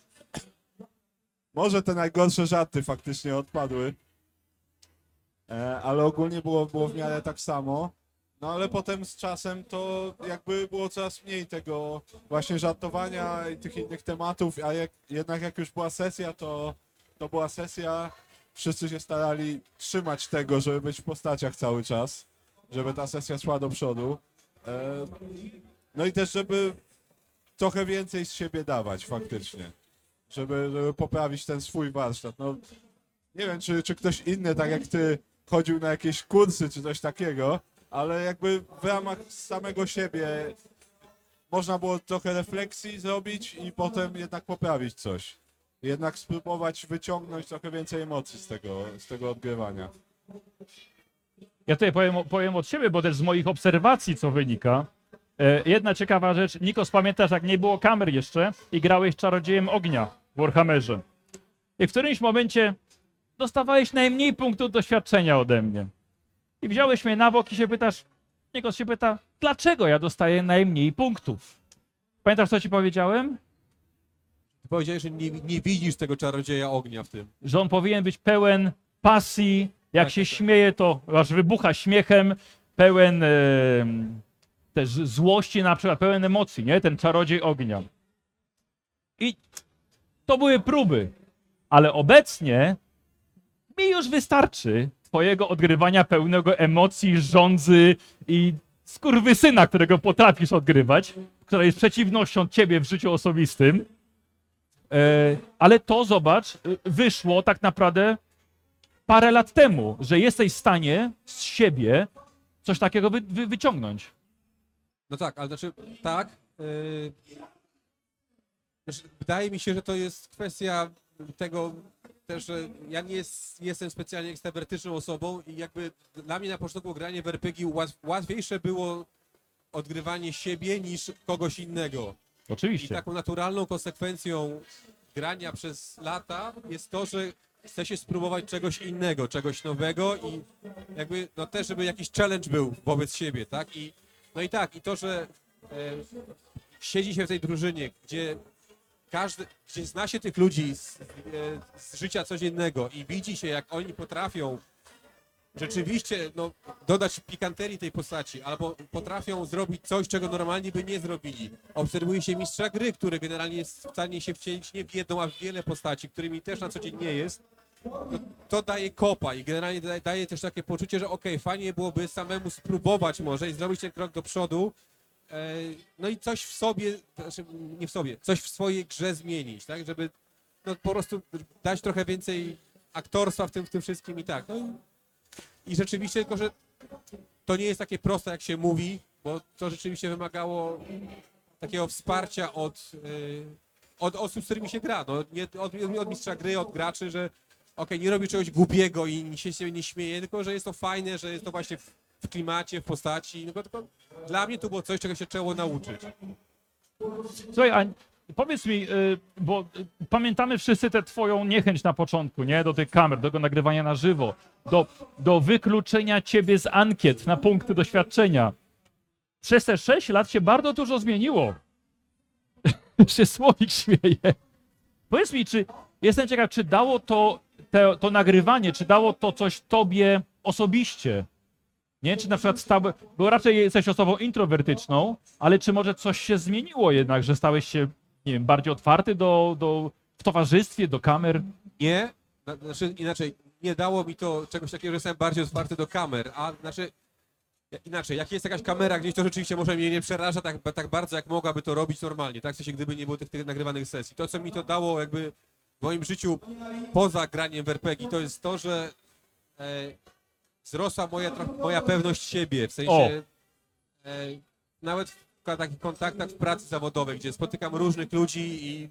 Może te najgorsze żarty faktycznie odpadły. E, ale ogólnie było, było w miarę tak samo. No ale potem z czasem to jakby było coraz mniej tego właśnie żartowania i tych innych tematów, a jak, jednak jak już była sesja, to, to była sesja, wszyscy się starali trzymać tego, żeby być w postaciach cały czas, żeby ta sesja szła do przodu. E, no i też, żeby trochę więcej z siebie dawać faktycznie, żeby, żeby poprawić ten swój warsztat. No, nie wiem, czy, czy ktoś inny, tak jak ty, chodził na jakieś kursy czy coś takiego, ale jakby w ramach samego siebie można było trochę refleksji zrobić i potem jednak poprawić coś. Jednak spróbować wyciągnąć trochę więcej emocji z tego, z tego odgrywania. Ja tutaj powiem, powiem od siebie, bo też z moich obserwacji co wynika. E, jedna ciekawa rzecz. Nikos, pamiętasz, jak nie było kamer jeszcze i grałeś czarodziejem ognia w Warhammerze. I w którymś momencie dostawałeś najmniej punktów doświadczenia ode mnie. I wziąłeś mnie na bok i się pytasz, Nikos się pyta, dlaczego ja dostaję najmniej punktów? Pamiętasz, co ci powiedziałem? Powiedziałeś, że nie, nie widzisz tego czarodzieja ognia w tym. Że on powinien być pełen pasji, jak Tak, się tak, tak. śmieje, to aż wybucha śmiechem, pełen e, też złości na przykład, pełen emocji, nie? Ten czarodziej ognia. I to były próby, ale obecnie mi już wystarczy twojego odgrywania pełnego emocji, żądzy i skurwysyna, którego potrafisz odgrywać, która jest przeciwnością ciebie w życiu osobistym. E, ale to, zobacz, wyszło tak naprawdę parę lat temu, że jesteś w stanie z siebie coś takiego wy, wy, wyciągnąć. No tak, ale znaczy tak. Yy, wydaje mi się, że to jest kwestia tego też, ja nie jest, nie jestem specjalnie ekstrawertyczną osobą i jakby dla mnie na początku granie w RPG łat, łatwiejsze było odgrywanie siebie niż kogoś innego. I Oczywiście. taką naturalną konsekwencją grania przez lata jest to, że chce się spróbować czegoś innego, czegoś nowego i jakby, no też, żeby jakiś challenge był wobec siebie, tak? I, no i tak, i to, że e, siedzi się w tej drużynie, gdzie każdy, gdzie zna się tych ludzi z, e, z życia codziennego i widzi się, jak oni potrafią rzeczywiście no, dodać pikanterii tej postaci, albo potrafią zrobić coś, czego normalnie by nie zrobili. Obserwuje się mistrza gry, który generalnie jest w stanie się wcielić nie w jedną, a w wiele postaci, którymi też na co dzień nie jest. To, to daje kopa i generalnie daje, daje też takie poczucie, że okej, fajnie byłoby samemu spróbować może i zrobić ten krok do przodu, no i coś w sobie, znaczy nie w sobie, coś w swojej grze zmienić, tak, żeby no, po prostu dać trochę więcej aktorstwa w tym, w tym wszystkim i tak. No i i rzeczywiście, tylko że to nie jest takie proste, jak się mówi, bo to rzeczywiście wymagało takiego wsparcia od, y, od osób, z którymi się gra. No, nie, od, od mistrza gry, od graczy, że okej, nie robi czegoś głupiego i się siebie nie śmieje, tylko że jest to fajne, że jest to właśnie w, klimacie, w postaci. No, tylko dla mnie to było coś, czego się trzeba nauczyć. Słuchaj, a powiedz mi, y, bo y, pamiętamy wszyscy tę twoją niechęć na początku, nie? Do tych kamer, do tego nagrywania na żywo, do, do wykluczenia ciebie z ankiet na punkty doświadczenia. Przez te 6 lat się bardzo dużo zmieniło. się Słowik śmieje. Powiedz mi, czy jestem ciekaw, czy dało to, te, to nagrywanie, czy dało to coś tobie osobiście? Nie? Czy na przykład stałe, bo raczej jesteś osobą introwertyczną, ale czy może coś się zmieniło jednak, że stałeś się, nie wiem, bardziej otwarty do, do, w towarzystwie, do kamer? Nie, na- znaczy inaczej, nie dało mi to czegoś takiego, że jestem bardziej otwarty do kamer, a znaczy inaczej, jak jest jakaś kamera gdzieś, to rzeczywiście może mnie nie przeraża tak, tak bardzo, jak mogłaby to robić normalnie, tak, w sensie gdyby nie było tych, tych nagrywanych sesji. To, co mi to dało jakby w moim życiu poza graniem w RPG, to jest to, że e, wzrosła moja, moja pewność siebie, w sensie e, nawet w ka- takich kontaktach w pracy zawodowej, gdzie spotykam różnych ludzi i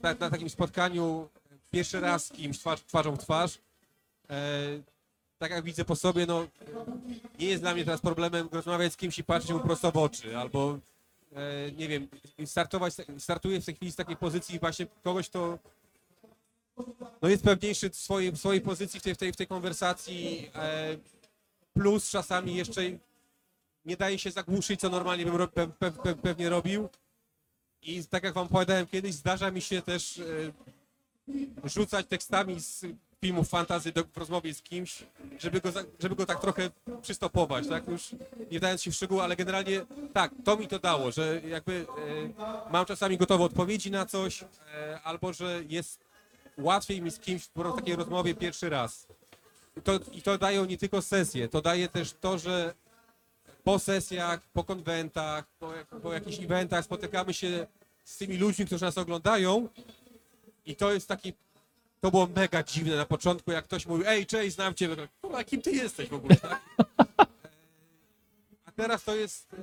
na, na takim spotkaniu pierwszy raz z kimś twarz, twarzą w twarz, e, tak jak widzę po sobie, no nie jest dla mnie teraz problemem rozmawiać z kimś i patrzeć mu prosto w oczy, albo e, nie wiem, startować, startuję w tej chwili z takiej pozycji właśnie kogoś, kto no jest pewniejszy w swojej, w swojej pozycji w tej, w tej, w tej konwersacji, e, plus czasami jeszcze nie daje się zagłuszyć, co normalnie bym ro, pe, pe, pe, pewnie robił. I tak jak wam powiedziałem kiedyś, zdarza mi się też e, rzucać tekstami z filmów fantazy do, w rozmowie z kimś, żeby go, żeby go tak trochę przystopować, tak? Już nie wdając się w szczegóły, ale generalnie tak, to mi to dało, że jakby e, mam czasami gotowe odpowiedzi na coś, e, albo że jest łatwiej mi z kimś w takiej rozmowie pierwszy raz. I to, I to dają nie tylko sesje, to daje też to, że po sesjach, po konwentach, po, po jakichś eventach spotykamy się z tymi ludźmi, którzy nas oglądają i to jest taki, to było mega dziwne na początku, jak ktoś mówił, ej, cześć, znam cię, Kurwa, kim ty jesteś w ogóle, tak? Teraz to jest,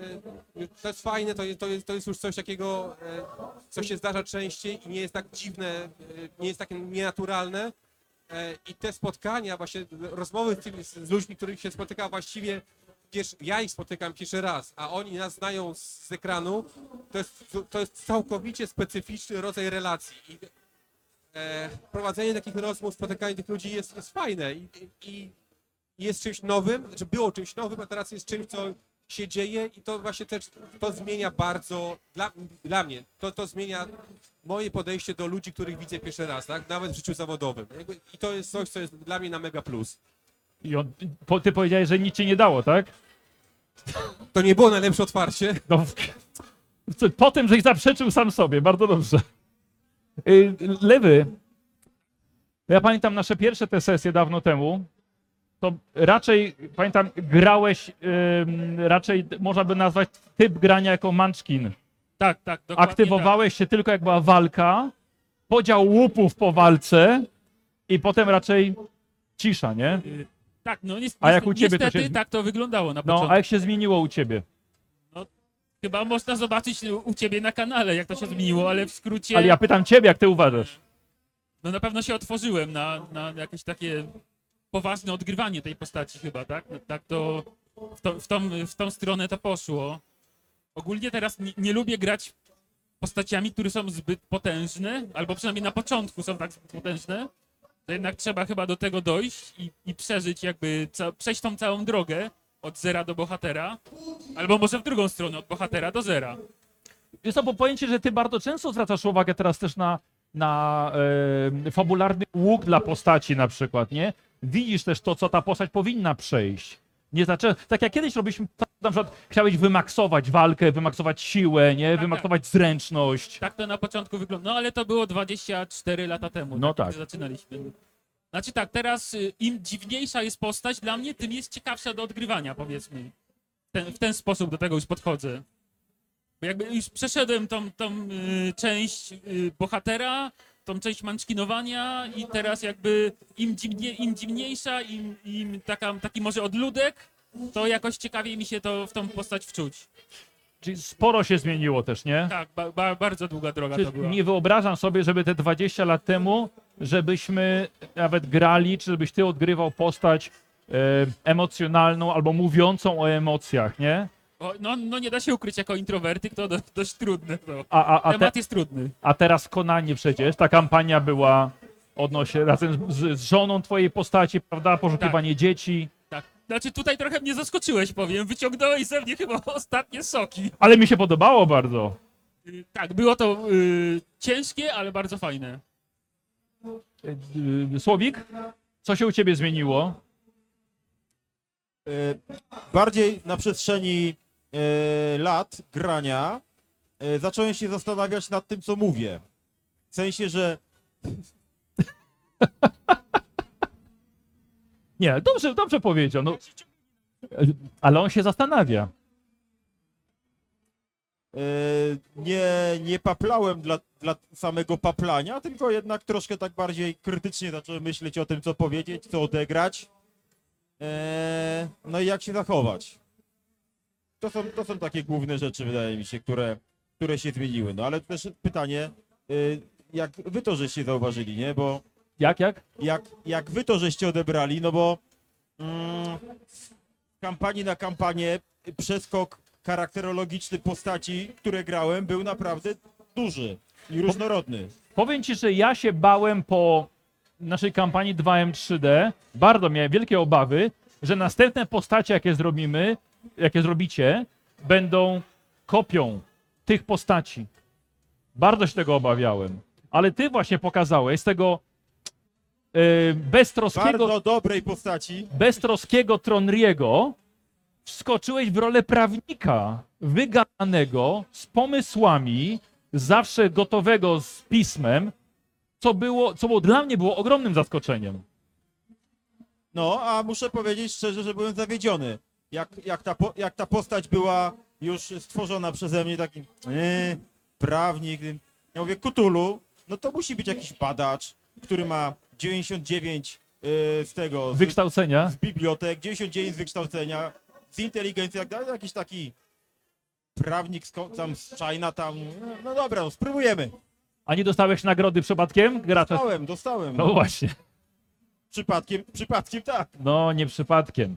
e, to jest fajne, to jest, to jest, to jest już coś takiego, e, co się zdarza częściej i nie jest tak dziwne, e, nie jest takie nienaturalne. I te spotkania, właśnie rozmowy z, tymi, z ludźmi, których się spotyka właściwie pierwszy, ja ich spotykam pierwszy raz, a oni nas znają z, ekranu, to jest, to jest całkowicie specyficzny rodzaj relacji. I, e, prowadzenie takich rozmów, spotykanie tych ludzi jest, jest fajne i, i jest czymś nowym, znaczy było czymś nowym, a teraz jest czymś, co się dzieje i to właśnie też to zmienia bardzo, dla, dla mnie, to, to zmienia moje podejście do ludzi, których widzę pierwszy raz, tak? Nawet w życiu zawodowym. I to jest coś, co jest dla mnie na mega plus. I on, po, ty powiedziałeś, że nic ci nie dało, tak? To nie było najlepsze otwarcie. No, po tym, żeś zaprzeczył sam sobie, bardzo dobrze. Y, Lewy, ja pamiętam nasze pierwsze te sesje dawno temu, to raczej, pamiętam, grałeś, ym, raczej można by nazwać typ grania jako munchkin. Tak, tak, dokładnie Aktywowałeś się tylko jak była walka, podział łupów po walce i potem raczej cisza, nie? Tak, Y, tak no nies- A jak u niestety- ciebie to niestety się- tak to wyglądało na No, początku. a jak się zmieniło u ciebie? Chyba można zobaczyć u ciebie na kanale, jak to się zmieniło, ale w skrócie... Ale ja pytam ciebie, jak ty uważasz? No na pewno się otworzyłem na, na jakieś takie poważne odgrywanie tej postaci chyba, tak? No, Tak to w, to, w, tą, w tą stronę to poszło. Ogólnie teraz nie, nie lubię grać postaciami, które są zbyt potężne, albo przynajmniej na początku są tak potężne, to jednak trzeba chyba do tego dojść i, i przeżyć jakby, przejść tą całą drogę od zera do bohatera, albo może w drugą stronę, od bohatera do zera. Jest to, ci, że ty bardzo często zwracasz uwagę teraz też na, na fabularny łuk dla postaci na przykład, nie? Widzisz też to, co ta postać powinna przejść. Nie zaczę... Tak jak kiedyś robiliśmy, na przykład chciałeś wymaksować walkę, wymaksować siłę, nie? Tak, Wymaksować zręczność. Tak to na początku wygląda. No ale to było 24 lata temu. No tak. tak. Zaczynaliśmy. Znaczy tak, teraz y, im dziwniejsza jest postać dla mnie, tym jest ciekawsza do odgrywania, powiedzmy. Ten, w ten sposób do tego już podchodzę. Bo jakby już przeszedłem tą, tą y, część y, bohatera, tą część manczkinowania i teraz jakby im, dziwnie, im dziwniejsza, im, im taka, taki może odludek, to jakoś ciekawiej mi się to w tą postać wczuć. Czyli sporo się zmieniło też, nie? Tak, ba, ba, bardzo długa droga to była. nie wyobrażam sobie, żeby te 20 lat temu, żebyśmy nawet grali, czy żebyś ty odgrywał postać e, emocjonalną albo mówiącą o emocjach, nie? O, no, no nie da się ukryć jako introwertyk, to do, dość trudne to. A, a, a, te, Temat jest trudny. a teraz Konanie przecież ta kampania była odnośnie razem z, z żoną twojej postaci, prawda? Poszukiwanie dzieci. Tak. Znaczy tutaj trochę mnie zaskoczyłeś, powiem. Wyciągnąłeś ze mnie chyba ostatnie soki. Ale mi się podobało bardzo. Y, Tak, było to y, ciężkie, ale bardzo fajne. Y, y, Słowik, co się u ciebie zmieniło? Bardziej na przestrzeni lat grania e, zacząłem się zastanawiać nad tym, co mówię. W sensie, że Nie, dobrze, dobrze powiedział. No, ale on się zastanawia. e, nie, nie paplałem dla, dla samego paplania, tylko jednak troszkę tak bardziej krytycznie zacząłem myśleć o tym, co powiedzieć, co odegrać. E, no i jak się zachować. To są, to są takie główne rzeczy, wydaje mi się, które, które się zmieniły. No ale też pytanie, y, jak wy to żeście zauważyli, nie? Bo Jak, jak? jak, jak wy to żeście odebrali, no bo mm, z kampanii na kampanię przeskok charakterologiczny postaci, które grałem, był naprawdę duży i różnorodny. Powiem ci, że ja się bałem po naszej kampanii 2M3D, bardzo miałem wielkie obawy, że następne postacie, jakie zrobimy, jakie zrobicie, będą kopią tych postaci. Bardzo się tego obawiałem. Ale ty właśnie pokazałeś z tego yy, beztroskiego, Bardzo dobrej postaci. beztroskiego Tronriego wskoczyłeś w rolę prawnika wygadanego, z pomysłami, zawsze gotowego z pismem, co było, co było dla mnie było ogromnym zaskoczeniem. No, a muszę powiedzieć szczerze, że byłem zawiedziony. Jak, jak, ta, po, jak ta postać była już stworzona przeze mnie, taki e, prawnik, ja mówię, Kutulu, no to musi być jakiś badacz, który ma 99 e, z tego, z, Wykształcenia. z bibliotek, 99 z wykształcenia, z inteligencji, jak dalej, jakiś taki prawnik z, tam z China, tam, no, no dobra, no spróbujemy. A nie dostałeś nagrody przypadkiem? Gracze. Dostałem, dostałem. No właśnie. Przypadkiem, przypadkiem tak. No, nie przypadkiem.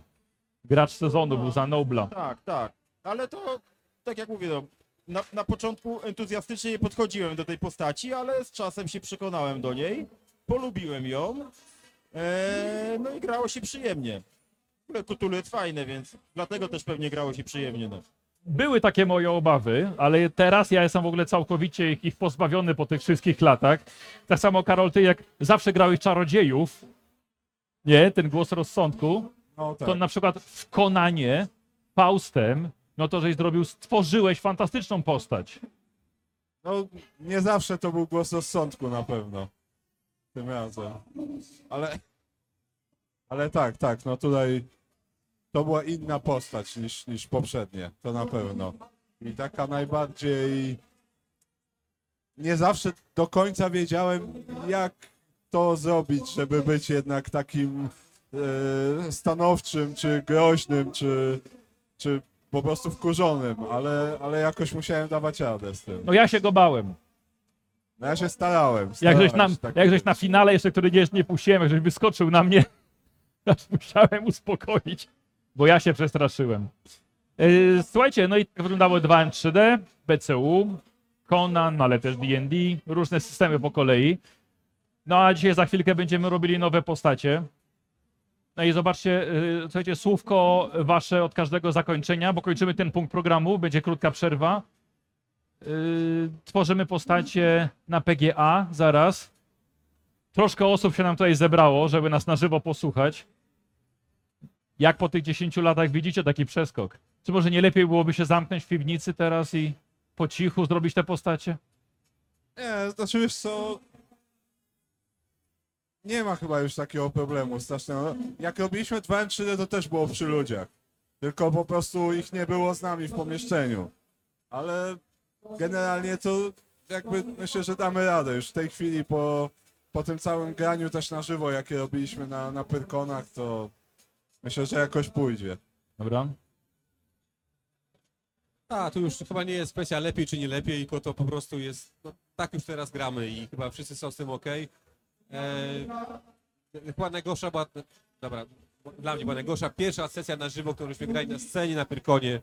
Gracz sezonu był za Nobla. Tak, tak. Ale to, tak jak mówię, no, na, na początku entuzjastycznie nie podchodziłem do tej postaci, ale z czasem się przekonałem do niej, polubiłem ją, e, no i grało się przyjemnie. W ogóle Cthulhu jest fajne, więc dlatego też pewnie grało się przyjemnie. No. Były takie moje obawy, ale teraz ja jestem w ogóle całkowicie ich pozbawiony po tych wszystkich latach. Tak samo, Karol, ty jak zawsze grałeś czarodziejów, nie, ten głos rozsądku, No tak. to na przykład w Konanie, Faustem, no to żeś zrobił, stworzyłeś fantastyczną postać. No, nie zawsze to był głos rozsądku na pewno. Tym razem. Ale. Ale tak, tak, no tutaj to była inna postać niż, niż poprzednie, to na pewno. I taka najbardziej. Nie zawsze do końca wiedziałem, jak to zrobić, żeby być jednak takim stanowczym, czy groźnym, czy, czy po prostu wkurzonym, ale, ale jakoś musiałem dawać radę z tym. No ja się go bałem. No ja się starałem. Jak starałem żeś, nam, się tak jak żeś być. na finale jeszcze, który nie, nie puściłem, jak żeś wyskoczył na mnie, aż musiałem uspokoić, bo ja się przestraszyłem. Yy, słuchajcie, no i tak wyglądało 2M3D, BCU, Conan, ale też D&D, różne systemy po kolei. No a dzisiaj za chwilkę będziemy robili nowe postacie. No i zobaczcie, yy, słuchajcie, słówko wasze od każdego zakończenia, bo kończymy ten punkt programu, będzie krótka przerwa. Yy, tworzymy postacie na PGA zaraz. Troszkę osób się nam tutaj zebrało, żeby nas na żywo posłuchać. Jak po tych 10 latach widzicie taki przeskok? Czy może nie lepiej byłoby się zamknąć w piwnicy teraz i po cichu zrobić te postacie? Nie, znaczy wiesz co... Nie ma chyba już takiego problemu strasznego. Jak robiliśmy 2M3D to też było przy ludziach. Tylko po prostu ich nie było z nami w pomieszczeniu. Ale generalnie to jakby myślę, że damy radę już w tej chwili po, po tym całym graniu też na żywo, jakie robiliśmy na, na Pyrkonach, to myślę, że jakoś pójdzie. Dobra. A, tu już chyba nie jest kwestia lepiej czy nie lepiej, bo to po prostu jest, no, tak już teraz gramy i chyba wszyscy są z tym ok. Eee, chyba najgorsza była, dobra, dla mnie była najgorsza pierwsza sesja na żywo, którą żeśmy grali na scenie na Pyrkonie.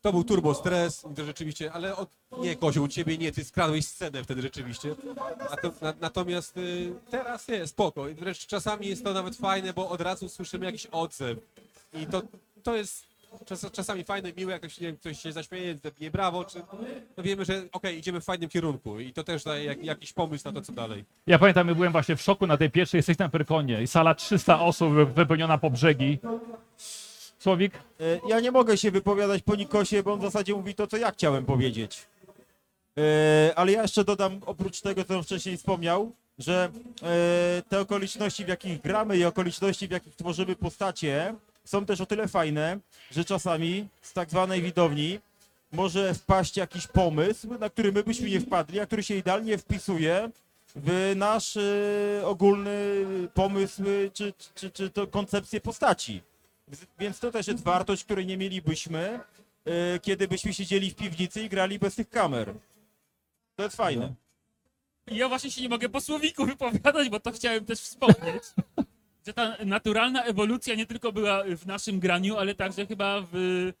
To był turbo stres, to rzeczywiście, ale od, nie Kozioł, ciebie nie, ty skradłeś scenę wtedy rzeczywiście. Nato, na, natomiast y, teraz jest spoko wręcz czasami jest to nawet fajne, bo od razu słyszymy jakiś odzew i to, to jest czas, czasami fajne, miłe, jak ktoś, nie wiem, ktoś się zaśmieje, zabije brawo, czy no wiemy, że okej, idziemy w fajnym kierunku i to też daje jak, jakiś pomysł na to, co dalej. Ja pamiętam, ja byłem właśnie w szoku na tej pierwszej sesji na Pyrkonie i sala 300 osób wy- wypełniona po brzegi. Słowik? E, Ja nie mogę się wypowiadać po Nikosie, bo on w zasadzie mówi to, co ja chciałem powiedzieć. E, Ale ja jeszcze dodam, oprócz tego, co on wcześniej wspomniał, że e, te okoliczności, w jakich gramy i okoliczności, w jakich tworzymy postacie, są też o tyle fajne, że czasami z tak zwanej widowni może wpaść jakiś pomysł, na który my byśmy nie wpadli, a który się idealnie wpisuje w nasz e, ogólny pomysł czy, czy, czy to koncepcję postaci. Więc to też jest wartość, której nie mielibyśmy, e, kiedy byśmy siedzieli w piwnicy i grali bez tych kamer. To jest fajne. Ja właśnie się nie mogę po słowiku wypowiadać, bo to chciałem też wspomnieć. Że ta naturalna ewolucja nie tylko była w naszym graniu, ale także chyba w,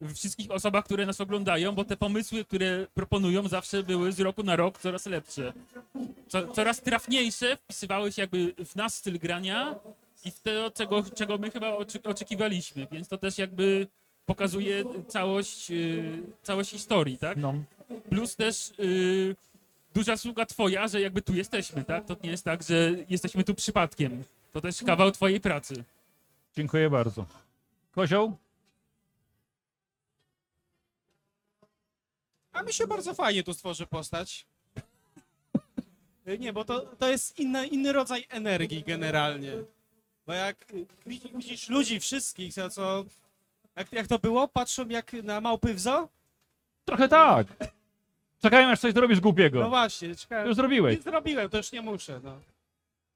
w wszystkich osobach, które nas oglądają, bo te pomysły, które proponują, zawsze były z roku na rok coraz lepsze. Co, coraz trafniejsze wpisywały się jakby w nasz styl grania i w to, czego, czego my chyba oczekiwaliśmy. Więc to też jakby pokazuje całość, yy, całość historii, tak? No. Plus też y, duża sługa twoja, że jakby tu jesteśmy, tak? To nie jest tak, że jesteśmy tu przypadkiem. To też kawał twojej pracy. Dziękuję bardzo. Kozioł? A mi się bardzo fajnie tu stworzy postać. Nie, bo to, to jest inny, inny rodzaj energii generalnie. Bo jak widzi- widzisz ludzi wszystkich, to co... Jak, jak to było? Patrzą jak na małpy w zoo? Trochę tak. Czekają, aż coś zrobisz No głupiego. właśnie, czekałem. Już zrobiłeś. Nie zrobiłem, to już nie muszę, no.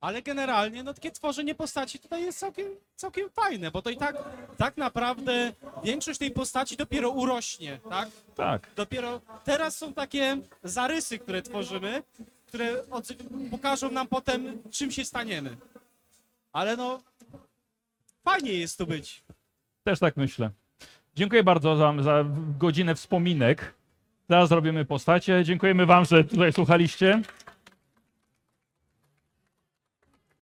Ale generalnie, no takie tworzenie postaci tutaj jest całkiem, całkiem fajne, bo to i tak, tak naprawdę większość tej postaci dopiero urośnie, tak? Tak. Dopiero teraz są takie zarysy, które tworzymy, które pokażą nam potem, czym się staniemy. Ale no, fajnie jest tu być. Też tak myślę. Dziękuję bardzo za, za godzinę wspominek. Teraz zrobimy postacie. Dziękujemy Wam, że tutaj słuchaliście.